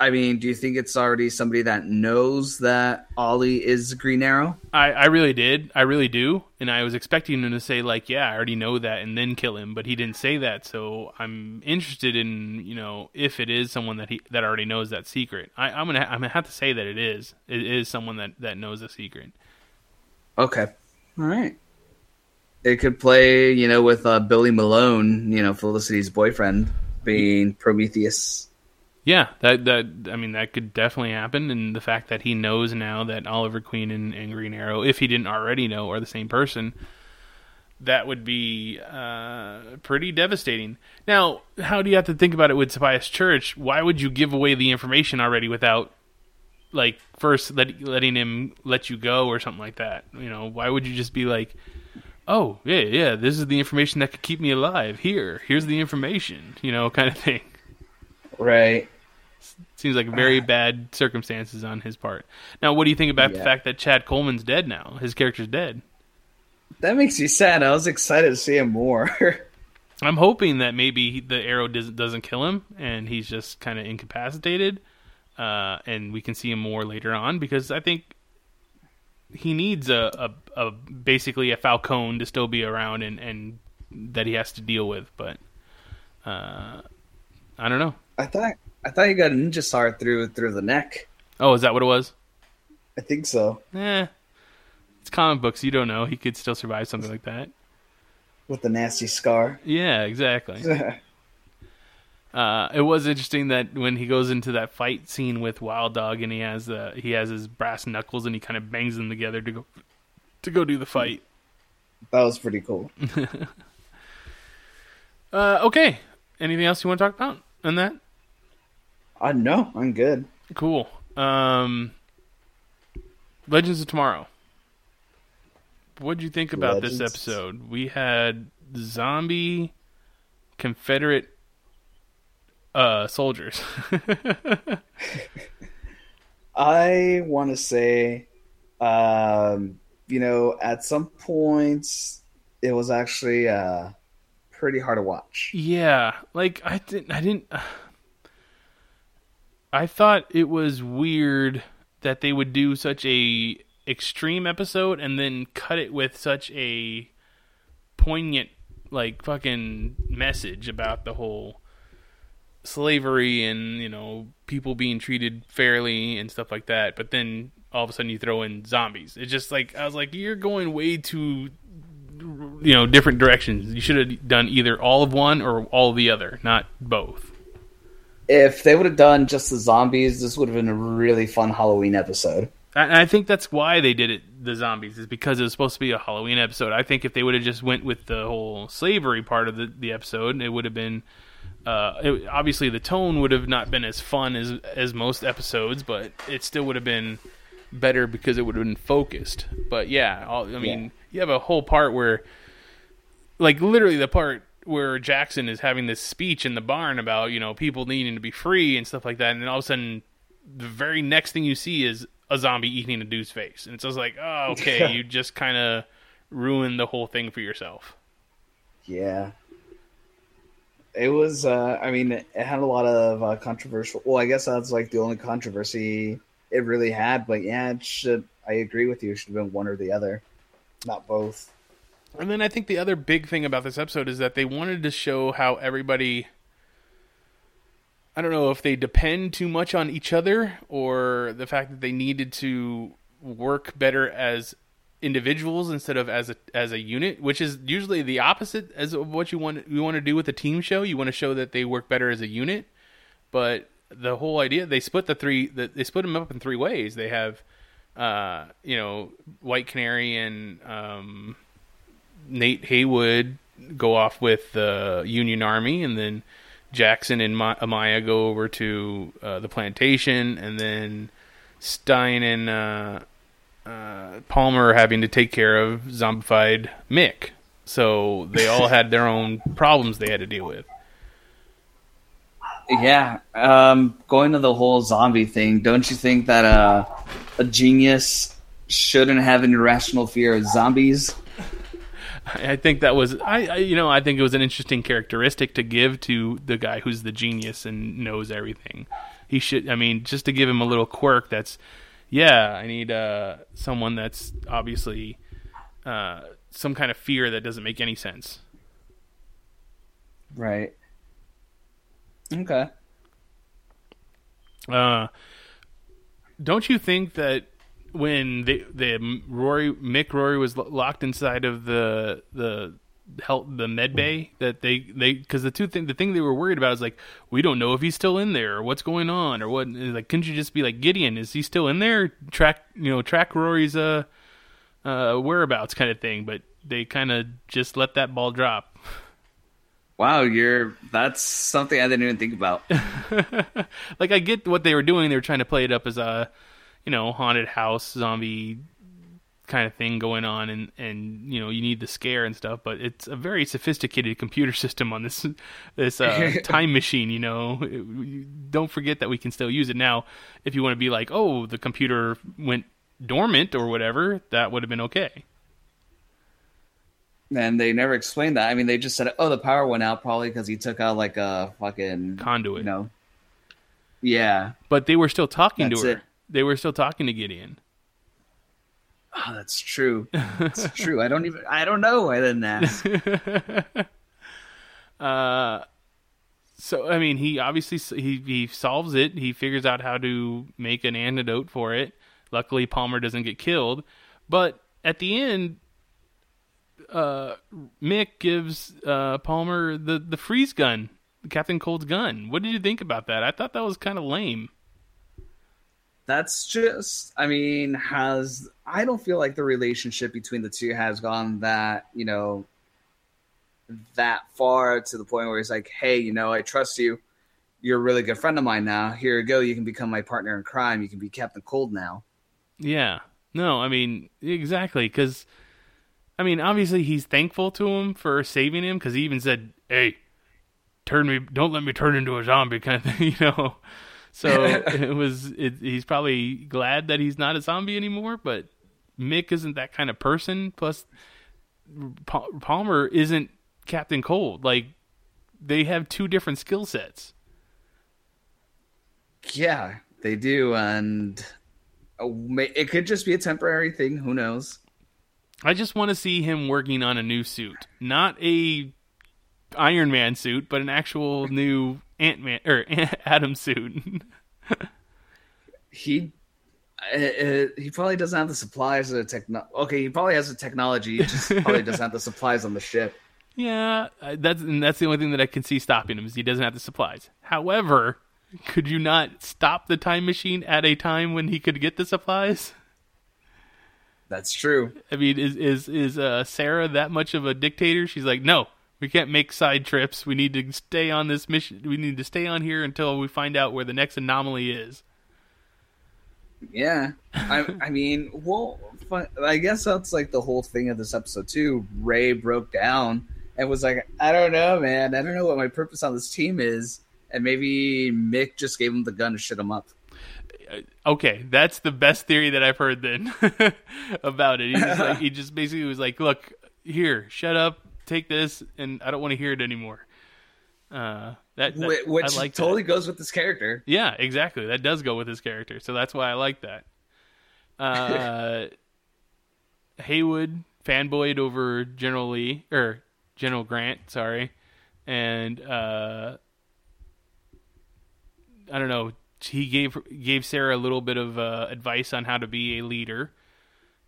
I mean, do you think it's already somebody that knows that Ollie is Green Arrow? I, I really did. I really do. And I was expecting him to say like, "Yeah, I already know that," and then kill him, but he didn't say that. So I'm interested in you know if it is someone that he that already knows that secret. I, I'm gonna I'm gonna have to say that it is. It is someone that that knows the secret. Okay. All right. It could play, you know, with uh, Billy Malone, you know, Felicity's boyfriend, being Prometheus. Yeah, that that I mean that could definitely happen, and the fact that he knows now that Oliver Queen and, and Green Arrow, if he didn't already know, are the same person, that would be uh, pretty devastating. Now, how do you have to think about it with Tobias Church? Why would you give away the information already without, like, first let, letting him let you go or something like that? You know, why would you just be like, oh yeah, yeah, this is the information that could keep me alive. Here, here's the information. You know, kind of thing. Right. Seems like very [SIGHS] bad circumstances on his part. Now, what do you think about the fact that Chad Coleman's dead now? His character's dead. That makes me sad. I was excited to see him more. [LAUGHS] I'm hoping that maybe the arrow doesn't doesn't kill him and he's just kind of incapacitated, uh, and we can see him more later on because I think he needs a, a, a basically a Falcone to still be around and, and that he has to deal with. But uh, I don't know. I thought I thought he got a ninja star through through the neck. Oh, is that what it was? I think so. Eh, it's comic books. You don't know. He could still survive something like that. With the nasty scar. Yeah, exactly. [LAUGHS] Uh, it was interesting that when he goes into that fight scene with Wild Dog and he has the he has his brass knuckles and he kind of bangs them together to go to go do the fight. that was pretty cool. [LAUGHS] Uh, okay. Anything else you want to talk about on that? I know. I'm good. Cool. Um, Legends of Tomorrow. What'd you think about this episode? We had zombie Confederate uh soldiers. [LAUGHS] I want to say, um, you know, at some points it was actually uh, pretty hard to watch. Yeah, like I didn't. I didn't. I thought it was weird that they would do such a extreme episode and then cut it with such a poignant, like fucking message about the whole slavery and you know people being treated fairly and stuff like that. But then all of a sudden you throw in zombies. It's just like I was like, you're going way too you know different directions. You should have done either all of one or all of the other, not both. If they would have done just the zombies, this would have been a really fun Halloween episode. And I think that's why they did it. The zombies is because it was supposed to be a Halloween episode. I think if they would have just went with the whole slavery part of the, the episode, it would have been. Uh, it, obviously, the tone would have not been as fun as as most episodes, but it still would have been better because it would have been focused. But yeah, all, I mean, yeah. you have a whole part where, like, literally the part where Jackson is having this speech in the barn about you know people needing to be free and stuff like that, and then all of a sudden, the very next thing you see is a zombie eating a dude's face, and it's just like, oh, [LAUGHS] okay, you just kind of ruined the whole thing for yourself. Yeah. It was. Uh, I mean, it had a lot of uh, controversial. Well, I guess that's like the only controversy it really had. But yeah, it should. I agree with you. It should have been one or the other, not both. And then I think the other big thing about this episode is that they wanted to show how everybody I don't know if they depend too much on each other or the fact that they needed to work better as individuals instead of as a as a unit, which is usually the opposite as of what you want you want to do with a team show. You want to show that they work better as a unit, but the whole idea they split the three they split them up in three ways. They have uh, you know White Canary and um, Nate Heywood go off with the Union Army, and then Jackson and Ma- Amaya go over to uh, the plantation, and then Stein and uh, uh, Palmer having to take care of zombified Mick. So they all [LAUGHS] had their own problems they had to deal with. Yeah, um, going to the whole zombie thing, don't you think that uh, a genius shouldn't have an irrational fear of zombies? I think that was I, I, you know I think it was an interesting characteristic to give to the guy who's the genius and knows everything. He should I mean just to give him a little quirk that's yeah, I need uh someone that's obviously uh some kind of fear that doesn't make any sense. Right. Okay. Uh don't you think that when the the Rory Mick Rory was locked inside of the the help the med bay that they they because the two thing the thing they were worried about is like we don't know if he's still in there or what's going on or what like couldn't you just be like Gideon is he still in there track you know track Rory's uh uh whereabouts kind of thing but they kind of just let that ball drop. Wow, you're that's something I didn't even think about. [LAUGHS] like I get what they were doing; they were trying to play it up as a you know haunted house zombie kind of thing going on and and you know you need the scare and stuff but it's a very sophisticated computer [LAUGHS] system on this this uh, [LAUGHS] time machine you know? Don't forget that we can still use it. Now if you want to be like oh the computer went dormant or whatever that would have been okay. And they never explained that. I mean they just said oh the power went out probably because he took out like a fucking conduit. you know? Yeah. But they were still talking That's to her. it they were still talking to Gideon. Oh, that's true. That's [LAUGHS] true. I don't even. I don't know. I didn't ask. [LAUGHS] uh, so I mean, he obviously he he solves it. He figures out how to make an antidote for it. Luckily, Palmer doesn't get killed. But at the end, uh, Mick gives uh, Palmer the the freeze gun, Captain Cold's gun. What did you think about that? I thought that was kind of lame that's just i mean has i don't feel like the relationship between the two has gone that you know that far to the point where he's like hey you know i trust you. You're a really good friend of mine now. Here you go. You can become my partner in crime. You can be captain cold now. Yeah. No i mean exactly. Because i mean obviously he's thankful to him for saving him because he even said hey turn me don't let me turn into a zombie [LAUGHS] kind of thing you know so [LAUGHS] it was. It, he's probably glad that he's not a zombie anymore. But Mick isn't that kind of person. Plus, Palmer isn't Captain Cold. Like they have two different skill sets. Yeah, they do, and uh, it could just be a temporary thing. Who knows? I just want to see him working on a new suit, not a Iron Man suit, but an actual new Ant Man or [LAUGHS] Atom suit? he uh, uh, he probably doesn't have the supplies or the techno. Okay, he probably has the technology. He just probably doesn't have the supplies on the ship. [LAUGHS] yeah, that's and that's the only thing that I can see stopping him is he doesn't have the supplies. However, could you not stop the time machine at a time when he could get the supplies? That's true. I mean, is is is uh, Sarah that much of a dictator? She's like, no, we can't make side trips. We need to stay on this mission. We need to stay on here until we find out where the next anomaly is. Yeah, I, I mean, well, fun, I guess that's like the whole thing of this episode too. Ray broke down and was like, "I don't know, man. I don't know what my purpose on this team is." And maybe Mick just gave him the gun to shit him up. Uh, okay, that's the best theory that I've heard then [LAUGHS] about it. He just, like, he just basically was like, "Look, here, shut up, take this, and I don't want to hear it anymore." Uh, that, that Which I like that. totally goes with this character. Yeah, exactly. That does go with his character, so that's why I like that. Uh, [LAUGHS] Heywood fanboyed over General Lee or General Grant, sorry, and uh, I don't know. He gave gave Sarah a little bit of uh, advice on how to be a leader,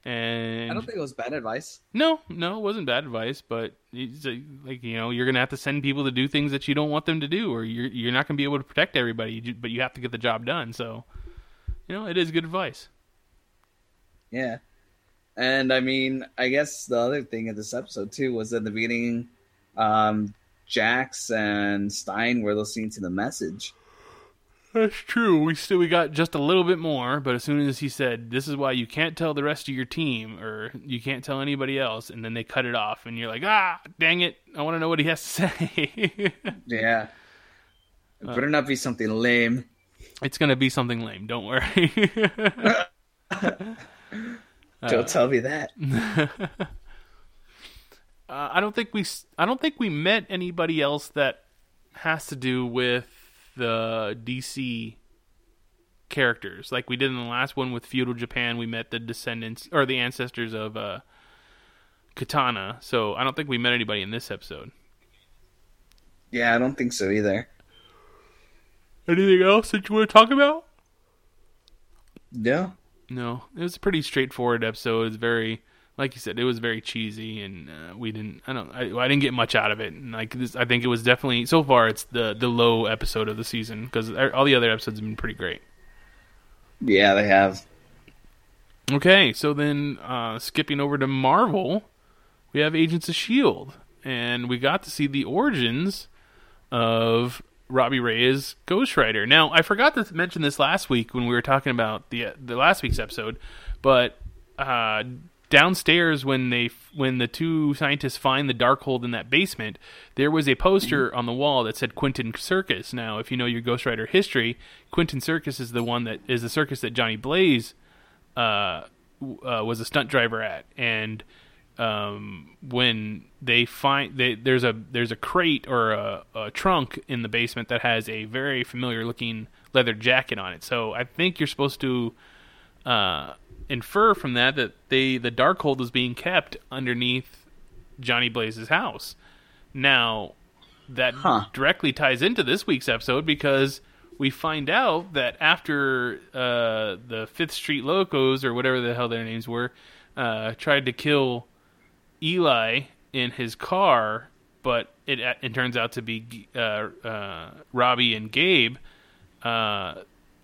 and I don't think it was bad advice. no, no, it wasn't bad advice, but like you know, you're gonna have to send people to do things that you don't want them to do, or you're you're not gonna be able to protect everybody. But you have to get the job done. So, you know, it is good advice. Yeah. And I mean, I guess the other thing of this episode too was in the beginning, um, Jax and Stein were listening to the message. That's true. We still we got just a little bit more, but as soon as he said, "This is why you can't tell the rest of your team, or you can't tell anybody else," and then they cut it off, and you're like, "Ah, dang it! I want to know what he has to [LAUGHS] say." Yeah. It better not be something lame. it's gonna be something lame. Don't worry. [LAUGHS] [LAUGHS] Don't tell me that. Uh, I don't think we I don't think we met anybody else that has to do with the DC characters like we did in the last one with feudal Japan. We met the descendants or the ancestors of uh, Katana. So I don't think we met anybody in this episode. Yeah, I don't think so either. Anything else that you want to talk about? No. No, it was a pretty straightforward episode. It was very, like you said, it was very cheesy, and uh, we didn't. I don't. I, I didn't get much out of it. And like this, I think it was definitely so far. It's the the low episode of the season because all the other episodes have been pretty great. Yeah, they have. Okay, so then uh, skipping over to Marvel, we have Agents of Shield, and we got to see the origins of Robbie Reyes Ghost Rider. Now, I forgot to mention this last week when we were talking about the the last week's episode, but uh, downstairs when they when the two scientists find the Darkhold in that basement, there was a poster on the wall that said Quentin Circus. Now, if you know your Ghost Rider history, Quentin Circus is the one that is the circus that Johnny Blaze uh, uh, was a stunt driver at, and um, when they find they, there's a there's a crate or a, a trunk in the basement that has a very familiar looking leather jacket on it. So I think you're supposed to uh, infer from that that they the Darkhold is being kept underneath Johnny Blaze's house. Now that Huh. directly ties into this week's episode because we find out that after uh, the Fifth Street Locos or whatever the hell their names were uh, tried to kill Eli in his car, but it it turns out to be uh, uh, Robbie and Gabe. Uh,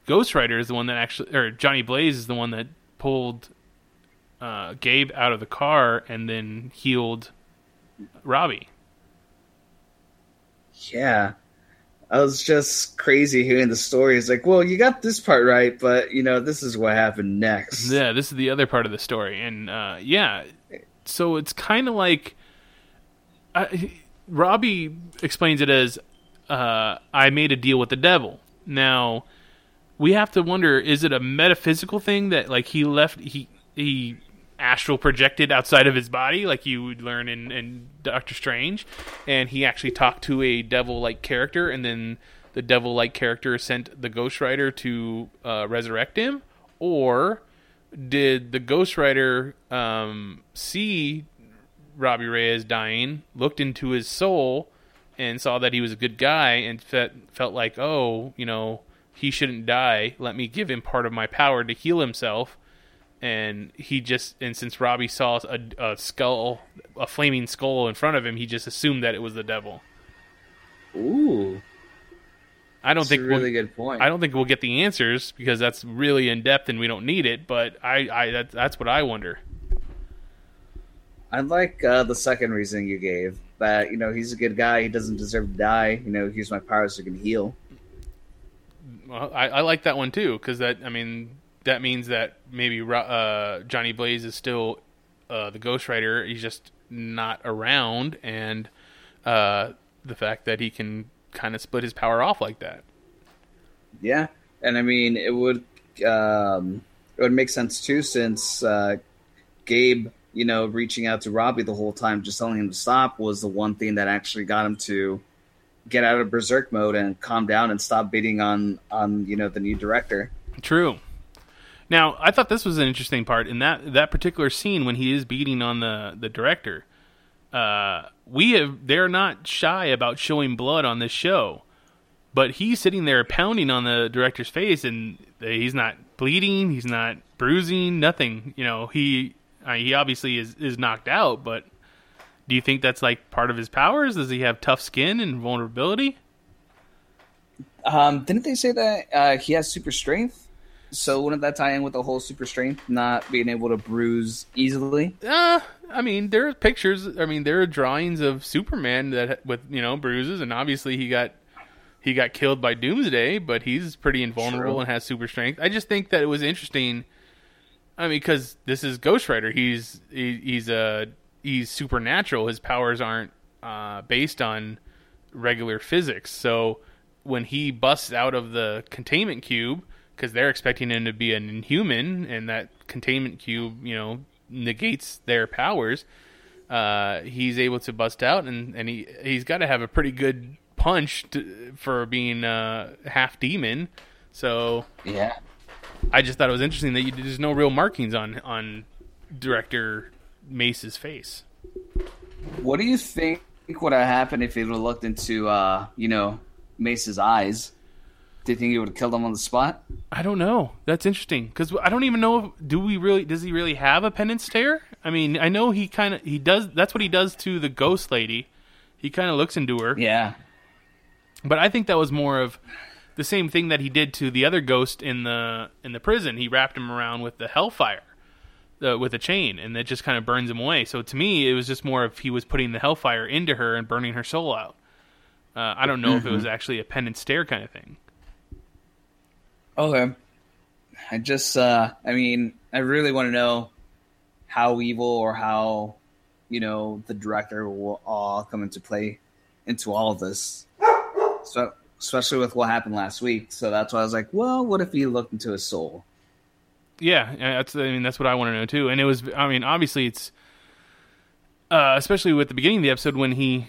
Ghost Rider is the one that actually, or Johnny Blaze is the one that pulled uh, Gabe out of the car and then healed Robbie. Yeah. I was just crazy hearing the story. It's like, well, you got this part right, but you know, this is what happened next. Yeah, this is the other part of the story, and uh, yeah, so it's kind of like I, Robbie explains it as uh, I made a deal with the devil. Now we have to wonder: is it a metaphysical thing that like he left he he astral projected outside of his body, like you would learn in, in Doctor Strange, and he actually talked to a devil-like character, and then the devil-like character sent the Ghost Rider to uh, resurrect him, or did the Ghost Rider um, see Robbie Reyes dying, looked into his soul, and saw that he was a good guy and felt felt like, oh, you know, he shouldn't die. Let me give him part of my power to heal himself. And he just and since Robbie saw a, a skull, a flaming skull in front of him, he just assumed that it was the devil. Ooh, I don't That's think a really we'll, good point. I don't think we'll get the answers because that's really in depth and we don't need it. But I, I that, that's what I wonder. I like uh, the second reason you gave that you know he's a good guy. He doesn't deserve to die. You know, use my powers so he can heal. Well, I, I like that one too because that I mean that means that maybe uh, Johnny Blaze is still uh, the Ghost Rider. He's just not around, and uh, the fact that he can kind of split his power off like that. Yeah, and I mean it would um, it would make sense too since uh, Gabe, you know, reaching out to Robbie the whole time, just telling him to stop, was the one thing that actually got him to get out of berserk mode and calm down and stop beating on on you know the new director. True. Now, I thought this was an interesting part in that that particular scene when he is beating on the the director. Uh, we have they're not shy about showing blood on this show, but he's sitting there pounding on the director's face, and he's not bleeding, he's not bruising, nothing. You know, he uh, he obviously is is knocked out, but do you think that's like part of his powers? Does he have tough skin and vulnerability? Um, didn't they say that uh, he has super strength? So wouldn't that tie in with the whole super strength, not being able to bruise easily? Uh, I mean, there are pictures. I mean, there are drawings of Superman that with you know bruises, and obviously he got he got killed by Doomsday, but he's pretty invulnerable True. and has super strength. I just think that it was interesting. I mean, because this is Ghost Rider. He's he, he's a he's supernatural. His powers aren't uh, based on regular physics. So when he busts out of the containment cube, because they're expecting him to be an inhuman, and that containment cube, you know, negates their powers. Uh, he's able to bust out, and, and he he's got to have a pretty good punch to, for being uh, half demon. So Yeah. I just thought it was interesting that you, there's no real markings on on director Mace's face. What do you think would have happened if he would have looked into, uh, you know, Mace's eyes? Do you think he would have killed him on the spot? I don't know. That's interesting because I don't even know. If, do we really? Does he really have a penance stare? I mean, I know he kind of he does. That's what he does to the ghost lady. He kind of looks into her. Yeah. But I think that was more of the same thing that he did to the other ghost in the in the prison. He wrapped him around with the hellfire, uh, with a chain, and that just kind of burns him away. So to me, it was just more of he was putting the hellfire into her and burning her soul out. Uh, I don't know if it was actually a penance stare kind of thing. Okay. I just, uh, I mean, I really want to know how evil or how, you know, the director will all come into play into all of this. So, especially with what happened last week. So that's why I was like, well, what if he looked into his soul? Yeah, that's I mean that's what I want to know too. And it was I mean obviously it's uh, especially with the beginning of the episode when he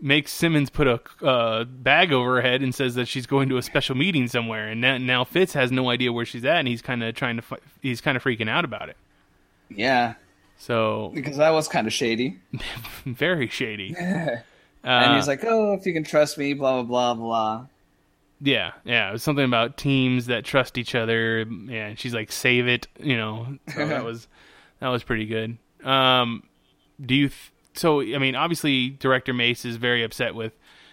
makes Simmons put a uh, bag over her head and says that she's going to a special meeting somewhere, and now, now Fitz has no idea where she's at, and he's kind of trying to fi- he's kind of freaking out about it. Yeah, So because that was kind of shady. [LAUGHS] very shady. [LAUGHS] and Uh, he's like, oh, if you can trust me, blah, blah, blah, blah. Yeah, yeah. It was something about teams that trust each other. Yeah, and she's like, "Save it," you know. So that [LAUGHS] was that was pretty good. Um, do you? Th- so I mean, obviously, director Mace is very upset with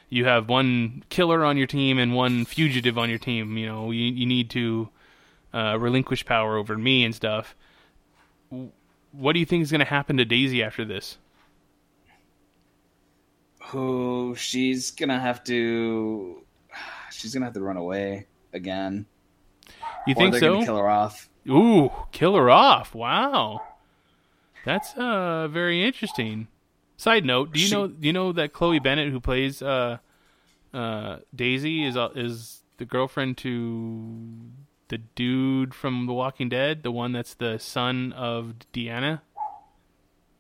you have one killer on your team and one fugitive on your team. You know, you you need to uh, relinquish power over me and stuff. What do you think is going to happen to Daisy after this? Who she's gonna have to, she's gonna have to run away again. You or think they're so? Kill her off. Ooh, kill her off. Wow. That's uh very interesting. Side note, do you She- know do you know that Chloe Bennet who plays uh uh Daisy is uh, is the girlfriend to the dude from The Walking Dead, the one that's the son of Deanna?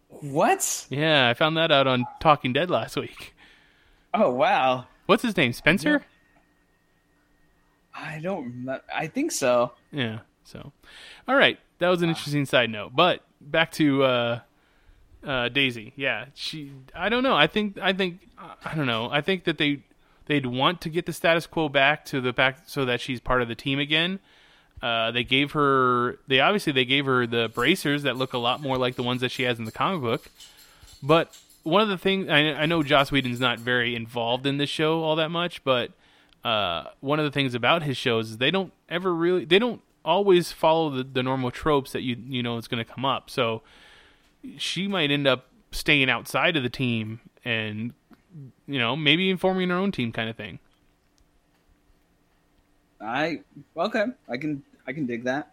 What? Yeah, I found that out on Talking Dead last week. Oh wow! What's his name? Spencer? I don't. I think so. Yeah. So, all right, that was an interesting side note. But back to uh, Uh, Daisy, yeah, she. I don't know. I think. I think. I don't know. I think that they they'd want to get the status quo back to the back so that she's part of the team again. Uh, they gave her. They obviously they gave her the bracers that look a lot more like the ones that she has in the comic book. But one of the things I, I know Joss Whedon's not very involved in this show all that much, but uh, one of the things about his shows is they don't ever really they don't always follow the, the normal tropes that you you know is going to come up. So she might end up staying outside of the team and you know maybe informing her own team kind of thing. I okay, I can I can dig that.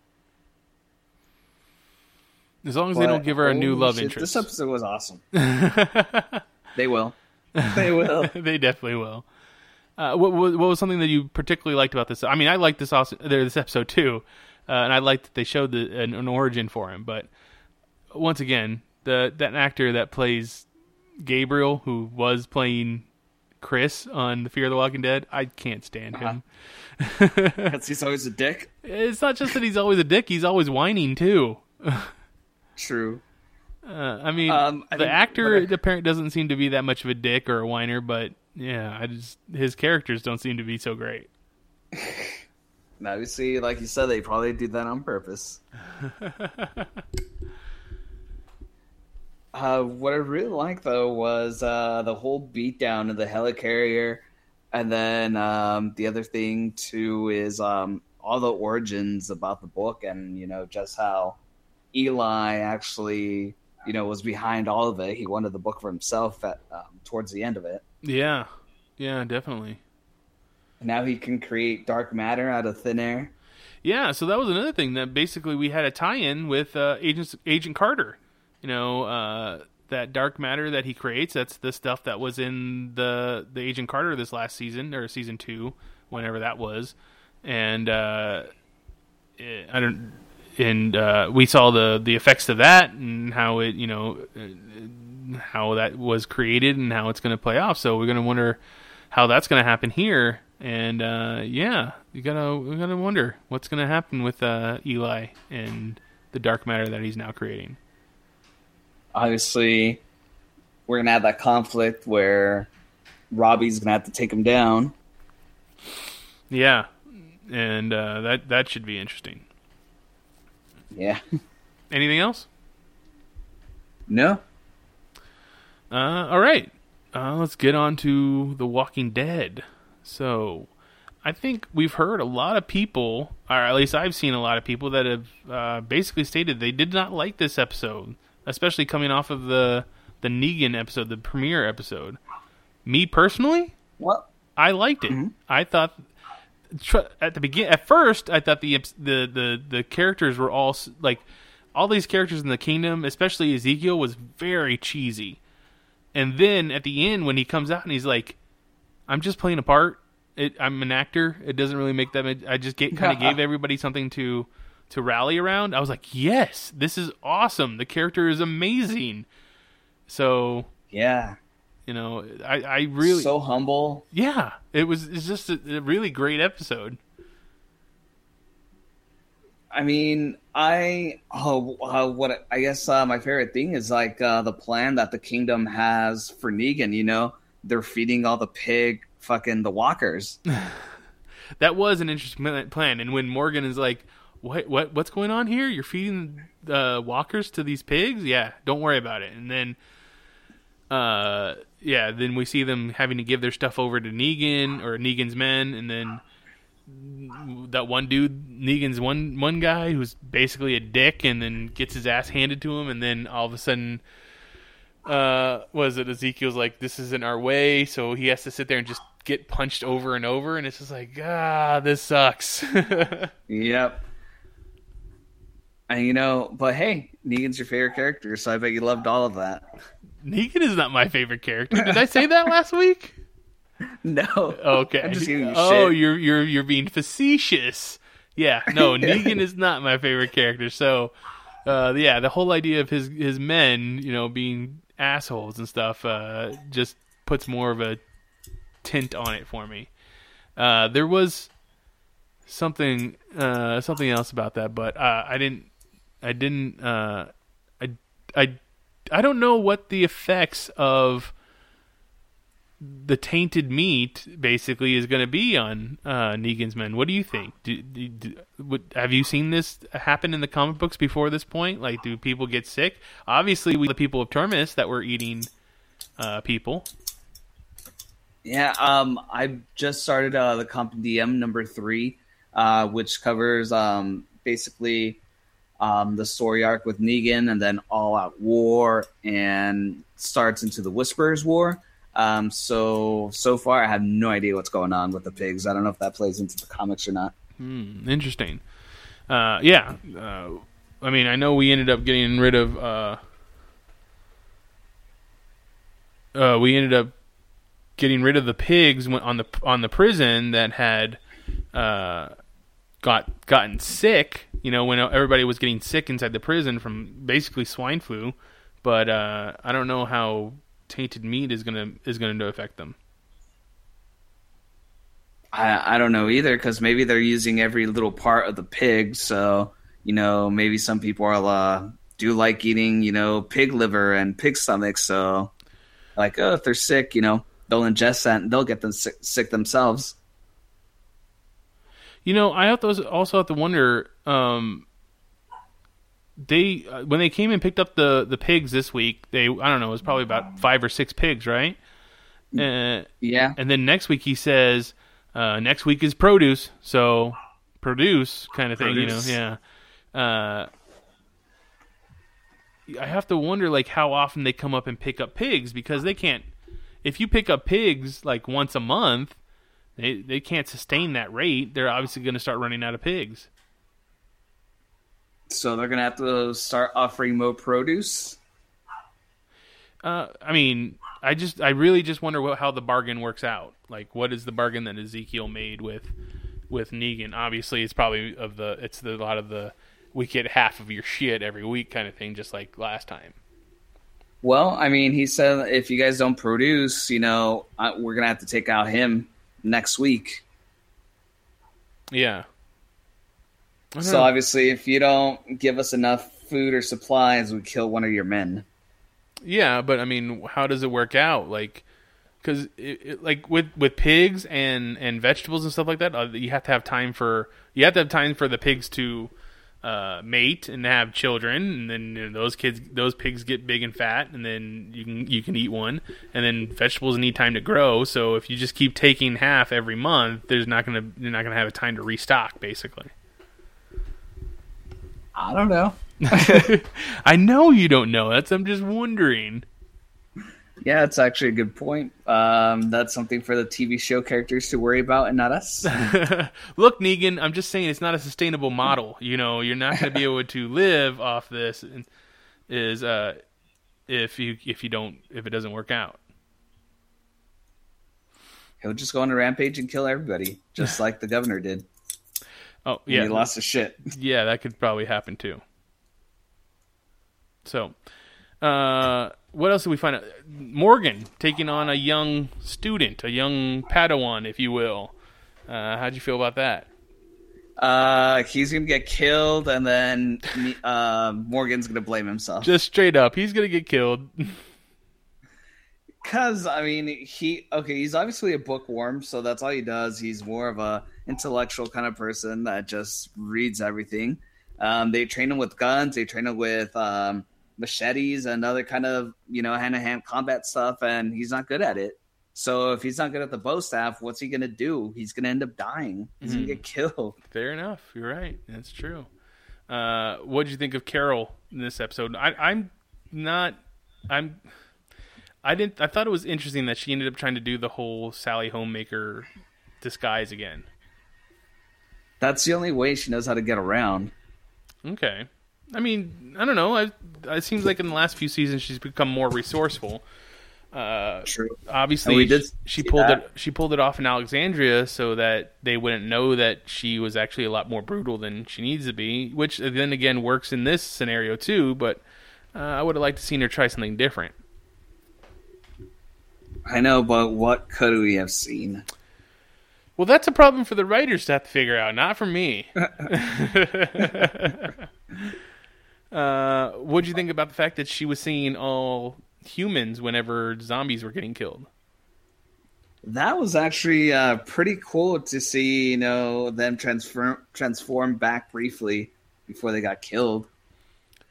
As long as they don't give her a new love shit, interest. This episode was awesome. [LAUGHS] they will. [LAUGHS] They will. they definitely will. Uh, what, what, what was something that you particularly liked about this? I mean, I liked this also, this episode too, uh, and I liked that they showed the, an, an origin for him. But once again, the that actor that plays Gabriel, who was playing Chris on the Fear of the Walking Dead, I can't stand him. [LAUGHS] Because he's always a dick. It's not just that he's always a dick; he's always whining too. [LAUGHS] True. Uh, I mean, Um, I the actor I- apparently doesn't seem to be that much of a dick or a whiner, but yeah, I just his characters don't seem to be so great. [LAUGHS] Now you see, like you said, they probably did that on purpose. [LAUGHS] uh, what I really liked though was uh, the whole beatdown of the helicarrier, and then um, the other thing too is um, all the origins about the book, and you know just how Eli actually you know was behind all of it. He wanted the book for himself at um, towards the end of it. Yeah, yeah, definitely. Now he can create dark matter out of thin air. Yeah, so that was another thing that basically we had a tie-in with uh, Agent Agent Carter. You know, uh, that dark matter that he creates. That's the stuff that was in the the Agent Carter this last season or season two, whenever that was, and uh, eh, I don't. And uh, we saw the the effects of that and how it you know uh, how that was created and how it's going to play off. So we're going to wonder how that's going to happen here. And uh, yeah, you gotta we gotta wonder what's going to happen with uh, Eli and the dark matter that he's now creating. obviously we're gonna have that conflict where Robbie's gonna have to take him down. Yeah, and uh, that that should be interesting. Yeah. Anything else? No. Uh, all right, uh, let's get on to The Walking Dead. So, I think we've heard a lot of people, or at least I've seen a lot of people that have uh, basically stated they did not like this episode, especially coming off of the the Negan episode, the premiere episode. Me personally, What? I liked it. I thought at the begin at first I thought the the the the characters were all like all these characters in the kingdom, especially Ezekiel, was very cheesy. And then at the end, when he comes out and he's like, "I'm just playing a part. It, I'm an actor. It doesn't really make that. much- I just get kind of [LAUGHS] gave everybody something to to rally around." I was like, "Yes, this is awesome. The character is amazing." So Yeah. You know, I I really so humble. yeah, it was. It's just a, a really great episode. I mean, I oh, uh, what I guess uh, my favorite thing is like uh, the plan that the kingdom has for Negan. You know, they're feeding all the pig fucking the walkers. [LAUGHS] That was an interesting plan. And when Morgan is like, "What? What? What's going on here? You're feeding the walkers to these pigs? Yeah, don't worry about it." And then, uh, yeah, then we see them having to give their stuff over to Negan or Negan's men, and then that one dude, Negan's one one guy who's basically a dick, and then gets his ass handed to him, and then all of a sudden, uh, was it Ezekiel's like, "This isn't our way," so he has to sit there and just get punched over and over, and it's just like, ah, this sucks. [LAUGHS] Yep. And you know, but hey, Negan's your favorite character, so I bet you loved all of that. Negan is not my favorite character. Did I say that last week? [LAUGHS] No. Okay. I'm just giving you oh, shit. you're you're you're being facetious. Yeah, no, [LAUGHS] Negan is not my favorite character. So, uh, yeah, the whole idea of his his men, you know, being assholes and stuff, uh, just puts more of a tint on it for me. Uh, there was something uh, something else about that, but uh, I didn't I didn't uh, I I I don't know what the effects of the tainted meat basically is going to be on uh, Negan's men. What do you think? Do, do, do, have you seen this happen in the comic books before this point? Like, do people get sick? Obviously, we the people of Terminus that were eating uh, people. Yeah, um, I just started uh, the Compendium number three, uh, which covers um, basically um, the story arc with Negan and then All Out War and starts into the Whisperers War. Um, so so far, I have no idea what's going on with the pigs. I don't know if that plays into the comics or not. Hmm, interesting. Uh, yeah, uh, I mean, I know we ended up getting rid of. Uh, uh we ended up getting rid of the pigs on the on the prison that had uh, got gotten sick. You know, when everybody was getting sick inside the prison from basically swine flu. But uh, I don't know how tainted meat is gonna is gonna affect them. I I don't know either because maybe they're using every little part of the pig. So you know, maybe some people are uh, do like eating you know pig liver and pig stomach. So like, oh, if they're sick, you know, they'll ingest that and they'll get them sick, sick themselves. You know, I also have to wonder. Um, they uh, when they came and picked up the the pigs this week, they I don't know, it was probably about five or six pigs, right? Uh, yeah. And then next week he says, uh, next week is produce, so produce kind of thing, produce. you know? Yeah. Uh, I have to wonder like how often they come up and pick up pigs because they can't. If you pick up pigs like once a month, they they can't sustain that rate. They're obviously going to start running out of pigs. So they're gonna have to start offering more produce. Uh, I mean, I just, I really just wonder what, how the bargain works out. Like, what is the bargain that Ezekiel made with, with Negan? Obviously, it's probably of the, it's the, a lot of the, we get half of your shit every week kind of thing, just like last time. Well, I mean, he said if you guys don't produce, you know, we're gonna have to take out him next week. Yeah. So obviously, if you don't give us enough food or supplies, we kill one of your men. Yeah, but I mean, how does it work out? Like, because like with with pigs and and vegetables and stuff like that, uh, you have to have time for you have to have time for the pigs to uh, mate and have children, and then you know, those kids, those pigs get big and fat, and then you can you can eat one, and then vegetables need time to grow. So if you just keep taking half every month, there's not gonna you're not gonna have a time to restock, basically. I don't know. [LAUGHS] I know you don't know. That's I'm just wondering. Yeah, it's actually a good point. Um, that's something for the TV show characters to worry about, and not us. [LAUGHS] Look, Negan, I'm just saying it's not a sustainable model. You know, you're not going to be able to live off this. Is uh, if you if you don't if it doesn't work out. He'll just go on a rampage and kill everybody, just like the governor did. Oh yeah, he lost his shit. Yeah, that could probably happen too. So, uh, what else did we find out? Morgan taking on a young student, a young Padawan, if you will. Uh, how'd you feel about that? Uh, he's gonna get killed, and then uh, Morgan's gonna blame himself. Just straight up, he's gonna get killed. [LAUGHS] Cause I mean, he okay. He's obviously a bookworm, so that's all he does. He's more of a intellectual kind of person that just reads everything. Um, they train him with guns. They train him with um, machetes and other kind of you know hand to hand combat stuff, and he's not good at it. So if he's not good at the bow staff, what's he gonna do? He's gonna end up dying. He's mm-hmm. gonna get killed. [LAUGHS] Fair enough. You're right. That's true. Uh, what did you think of Carol in this episode? I, I'm not. I'm. I didn't. I thought it was interesting that she ended up trying to do the whole Sally Homemaker disguise again. That's the only way she knows how to get around. Okay. I mean, I don't know. I, it seems like in the last few seasons she's become more resourceful. Uh, True. Obviously, she, she pulled that. it. She pulled it off in Alexandria so that they wouldn't know that she was actually a lot more brutal than she needs to be. Which then again works in this scenario too. But uh, I would have liked to seen her try something different. I know, but what could we have seen? Well, that's a problem for the writers to have to figure out, not for me. [LAUGHS] [LAUGHS] Uh, what'd you think about the fact that she was seeing all humans whenever zombies were getting killed? That was actually uh, pretty cool to see, you know, them transform transform back briefly before they got killed.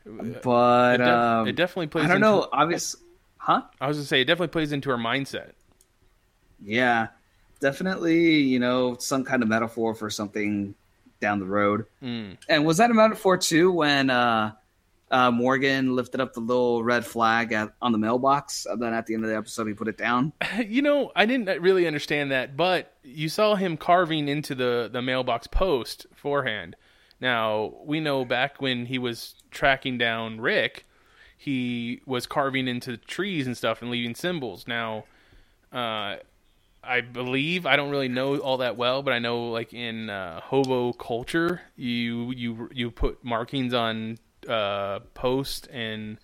But it, um, it definitely plays. I don't into, know. Obvious, huh? I was gonna say it definitely plays into her mindset. Yeah, definitely. You know, some kind of metaphor for something down the road. Mm. And was that a metaphor too when uh, uh, Morgan lifted up the little red flag at, on the mailbox, and then at the end of the episode he put it down? [LAUGHS] You know, I didn't really understand that, but you saw him carving into the the mailbox post forehand. Now we know back when he was tracking down Rick, he was carving into trees and stuff and leaving symbols. Now, uh, I believe I don't really know all that well, but I know like in uh, hobo culture, you you you put markings on uh, posts and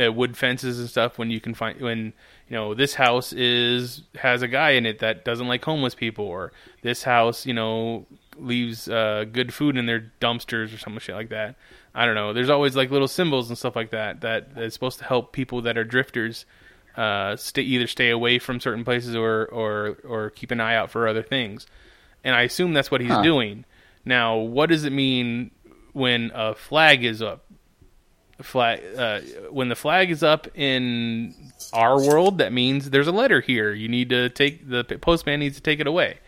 uh, wood fences and stuff when you can find when you know this house is has a guy in it that doesn't like homeless people, or this house you know leaves uh, good food in their dumpsters or some shit like that. I don't know. There's always like little symbols and stuff like that that is supposed to help people that are drifters uh, stay either stay away from certain places or or or keep an eye out for other things. And I assume that's what he's Huh. doing. Now, what does it mean when a flag is up? Flag uh, when the flag is up in our world, that means there's a letter here. You need to take the postman needs to take it away.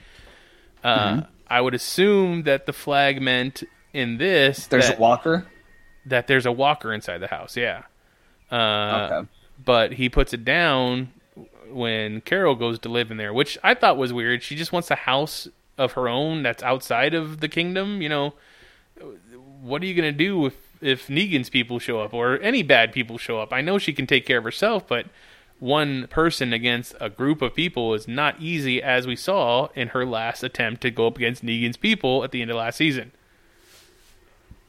Uh, Mm-hmm. I would assume that the flag meant in this There's that, a walker. that there's a walker inside the house. Yeah. Uh, Okay. But he puts it down when Carol goes to live in there, which I thought was weird. She just wants a house of her own that's outside of the kingdom. You know, what are you gonna do if if Negan's people show up or any bad people show up? I know she can take care of herself, but one person against a group of people is not easy, as we saw in her last attempt to go up against Negan's people at the end of last season.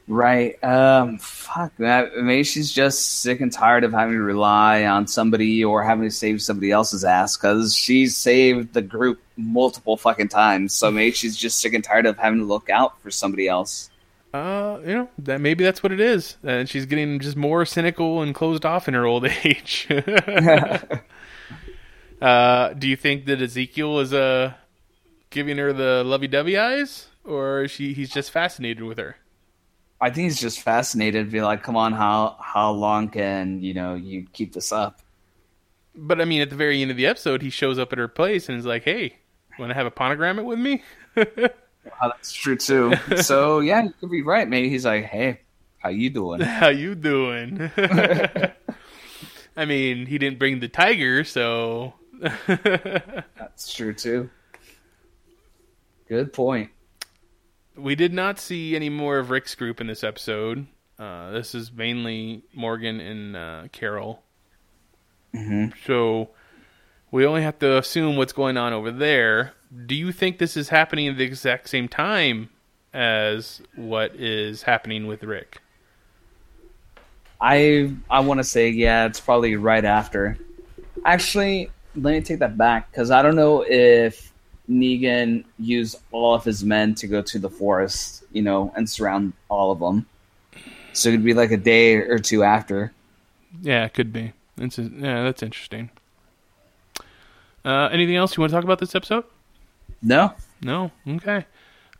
Right. Um. Fuck that. Maybe she's just sick and tired of having to rely on somebody or having to save somebody else's ass because she's saved the group multiple fucking times. So maybe she's just sick and tired of having to look out for somebody else. Uh, you know, that maybe that's what it is. And she's getting just more cynical and closed off in her old [LAUGHS] age. [LAUGHS] uh, do you think that Ezekiel is uh giving her the lovey-dovey eyes, or is she he's just fascinated with her? I think he's just fascinated. Be like, come on, how how long can you know you keep this up? But I mean, at the very end of the episode, he shows up at her place and is like, "Hey, want to have a pomegranate with me?" [LAUGHS] Oh, that's true too. so yeah, you could be right. Maybe he's like, hey, how you doing? [LAUGHS] How you doing? [LAUGHS] I mean, he didn't bring the tiger, so [LAUGHS] That's true too. Good point. we did not see any more of Rick's group in this episode. Uh, this is mainly Morgan and uh, Carol. Mhm. So we only have to assume what's going on over there. Do you think this is happening at the exact same time as what is happening with Rick? I I want to say yeah, it's probably right after. Actually, let me take that back because I don't know if Negan used all of his men to go to the forest, you know, and surround all of them. So it'd be like a day or two after. Yeah, it could be. It's yeah, that's interesting. Uh, anything else you want to talk about this episode? No, No. Okay.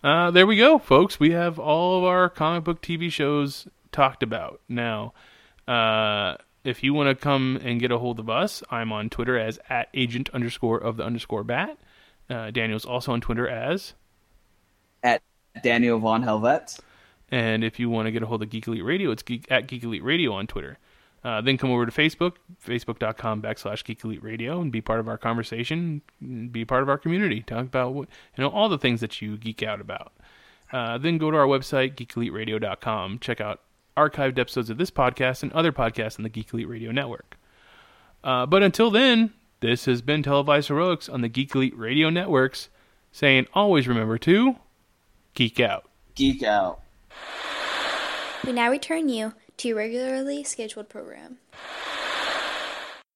Uh, there we go, folks. We have all of our comic book TV shows talked about. Now, uh, if you want to come and get a hold of us, I'm on Twitter as at agent underscore of the underscore bat. Uh, Daniel's also on Twitter as. at Daniel von Helvet. And if you want to get a hold of Geek Elite Radio, it's geek, at Geek Elite Radio on Twitter. Uh, then come over to Facebook, facebook.com backslash Geek Elite Radio, and be part of our conversation, be part of our community. Talk about what, you know all the things that you geek out about. Uh, then go to our website, geekeliteradio.com. Check out archived episodes of this podcast and other podcasts on the Geek Elite Radio Network. Uh, but until then, this has been Televised Heroics on the Geek Elite Radio Networks, saying always remember to geek out. Geek out. We now return you to your regularly scheduled program.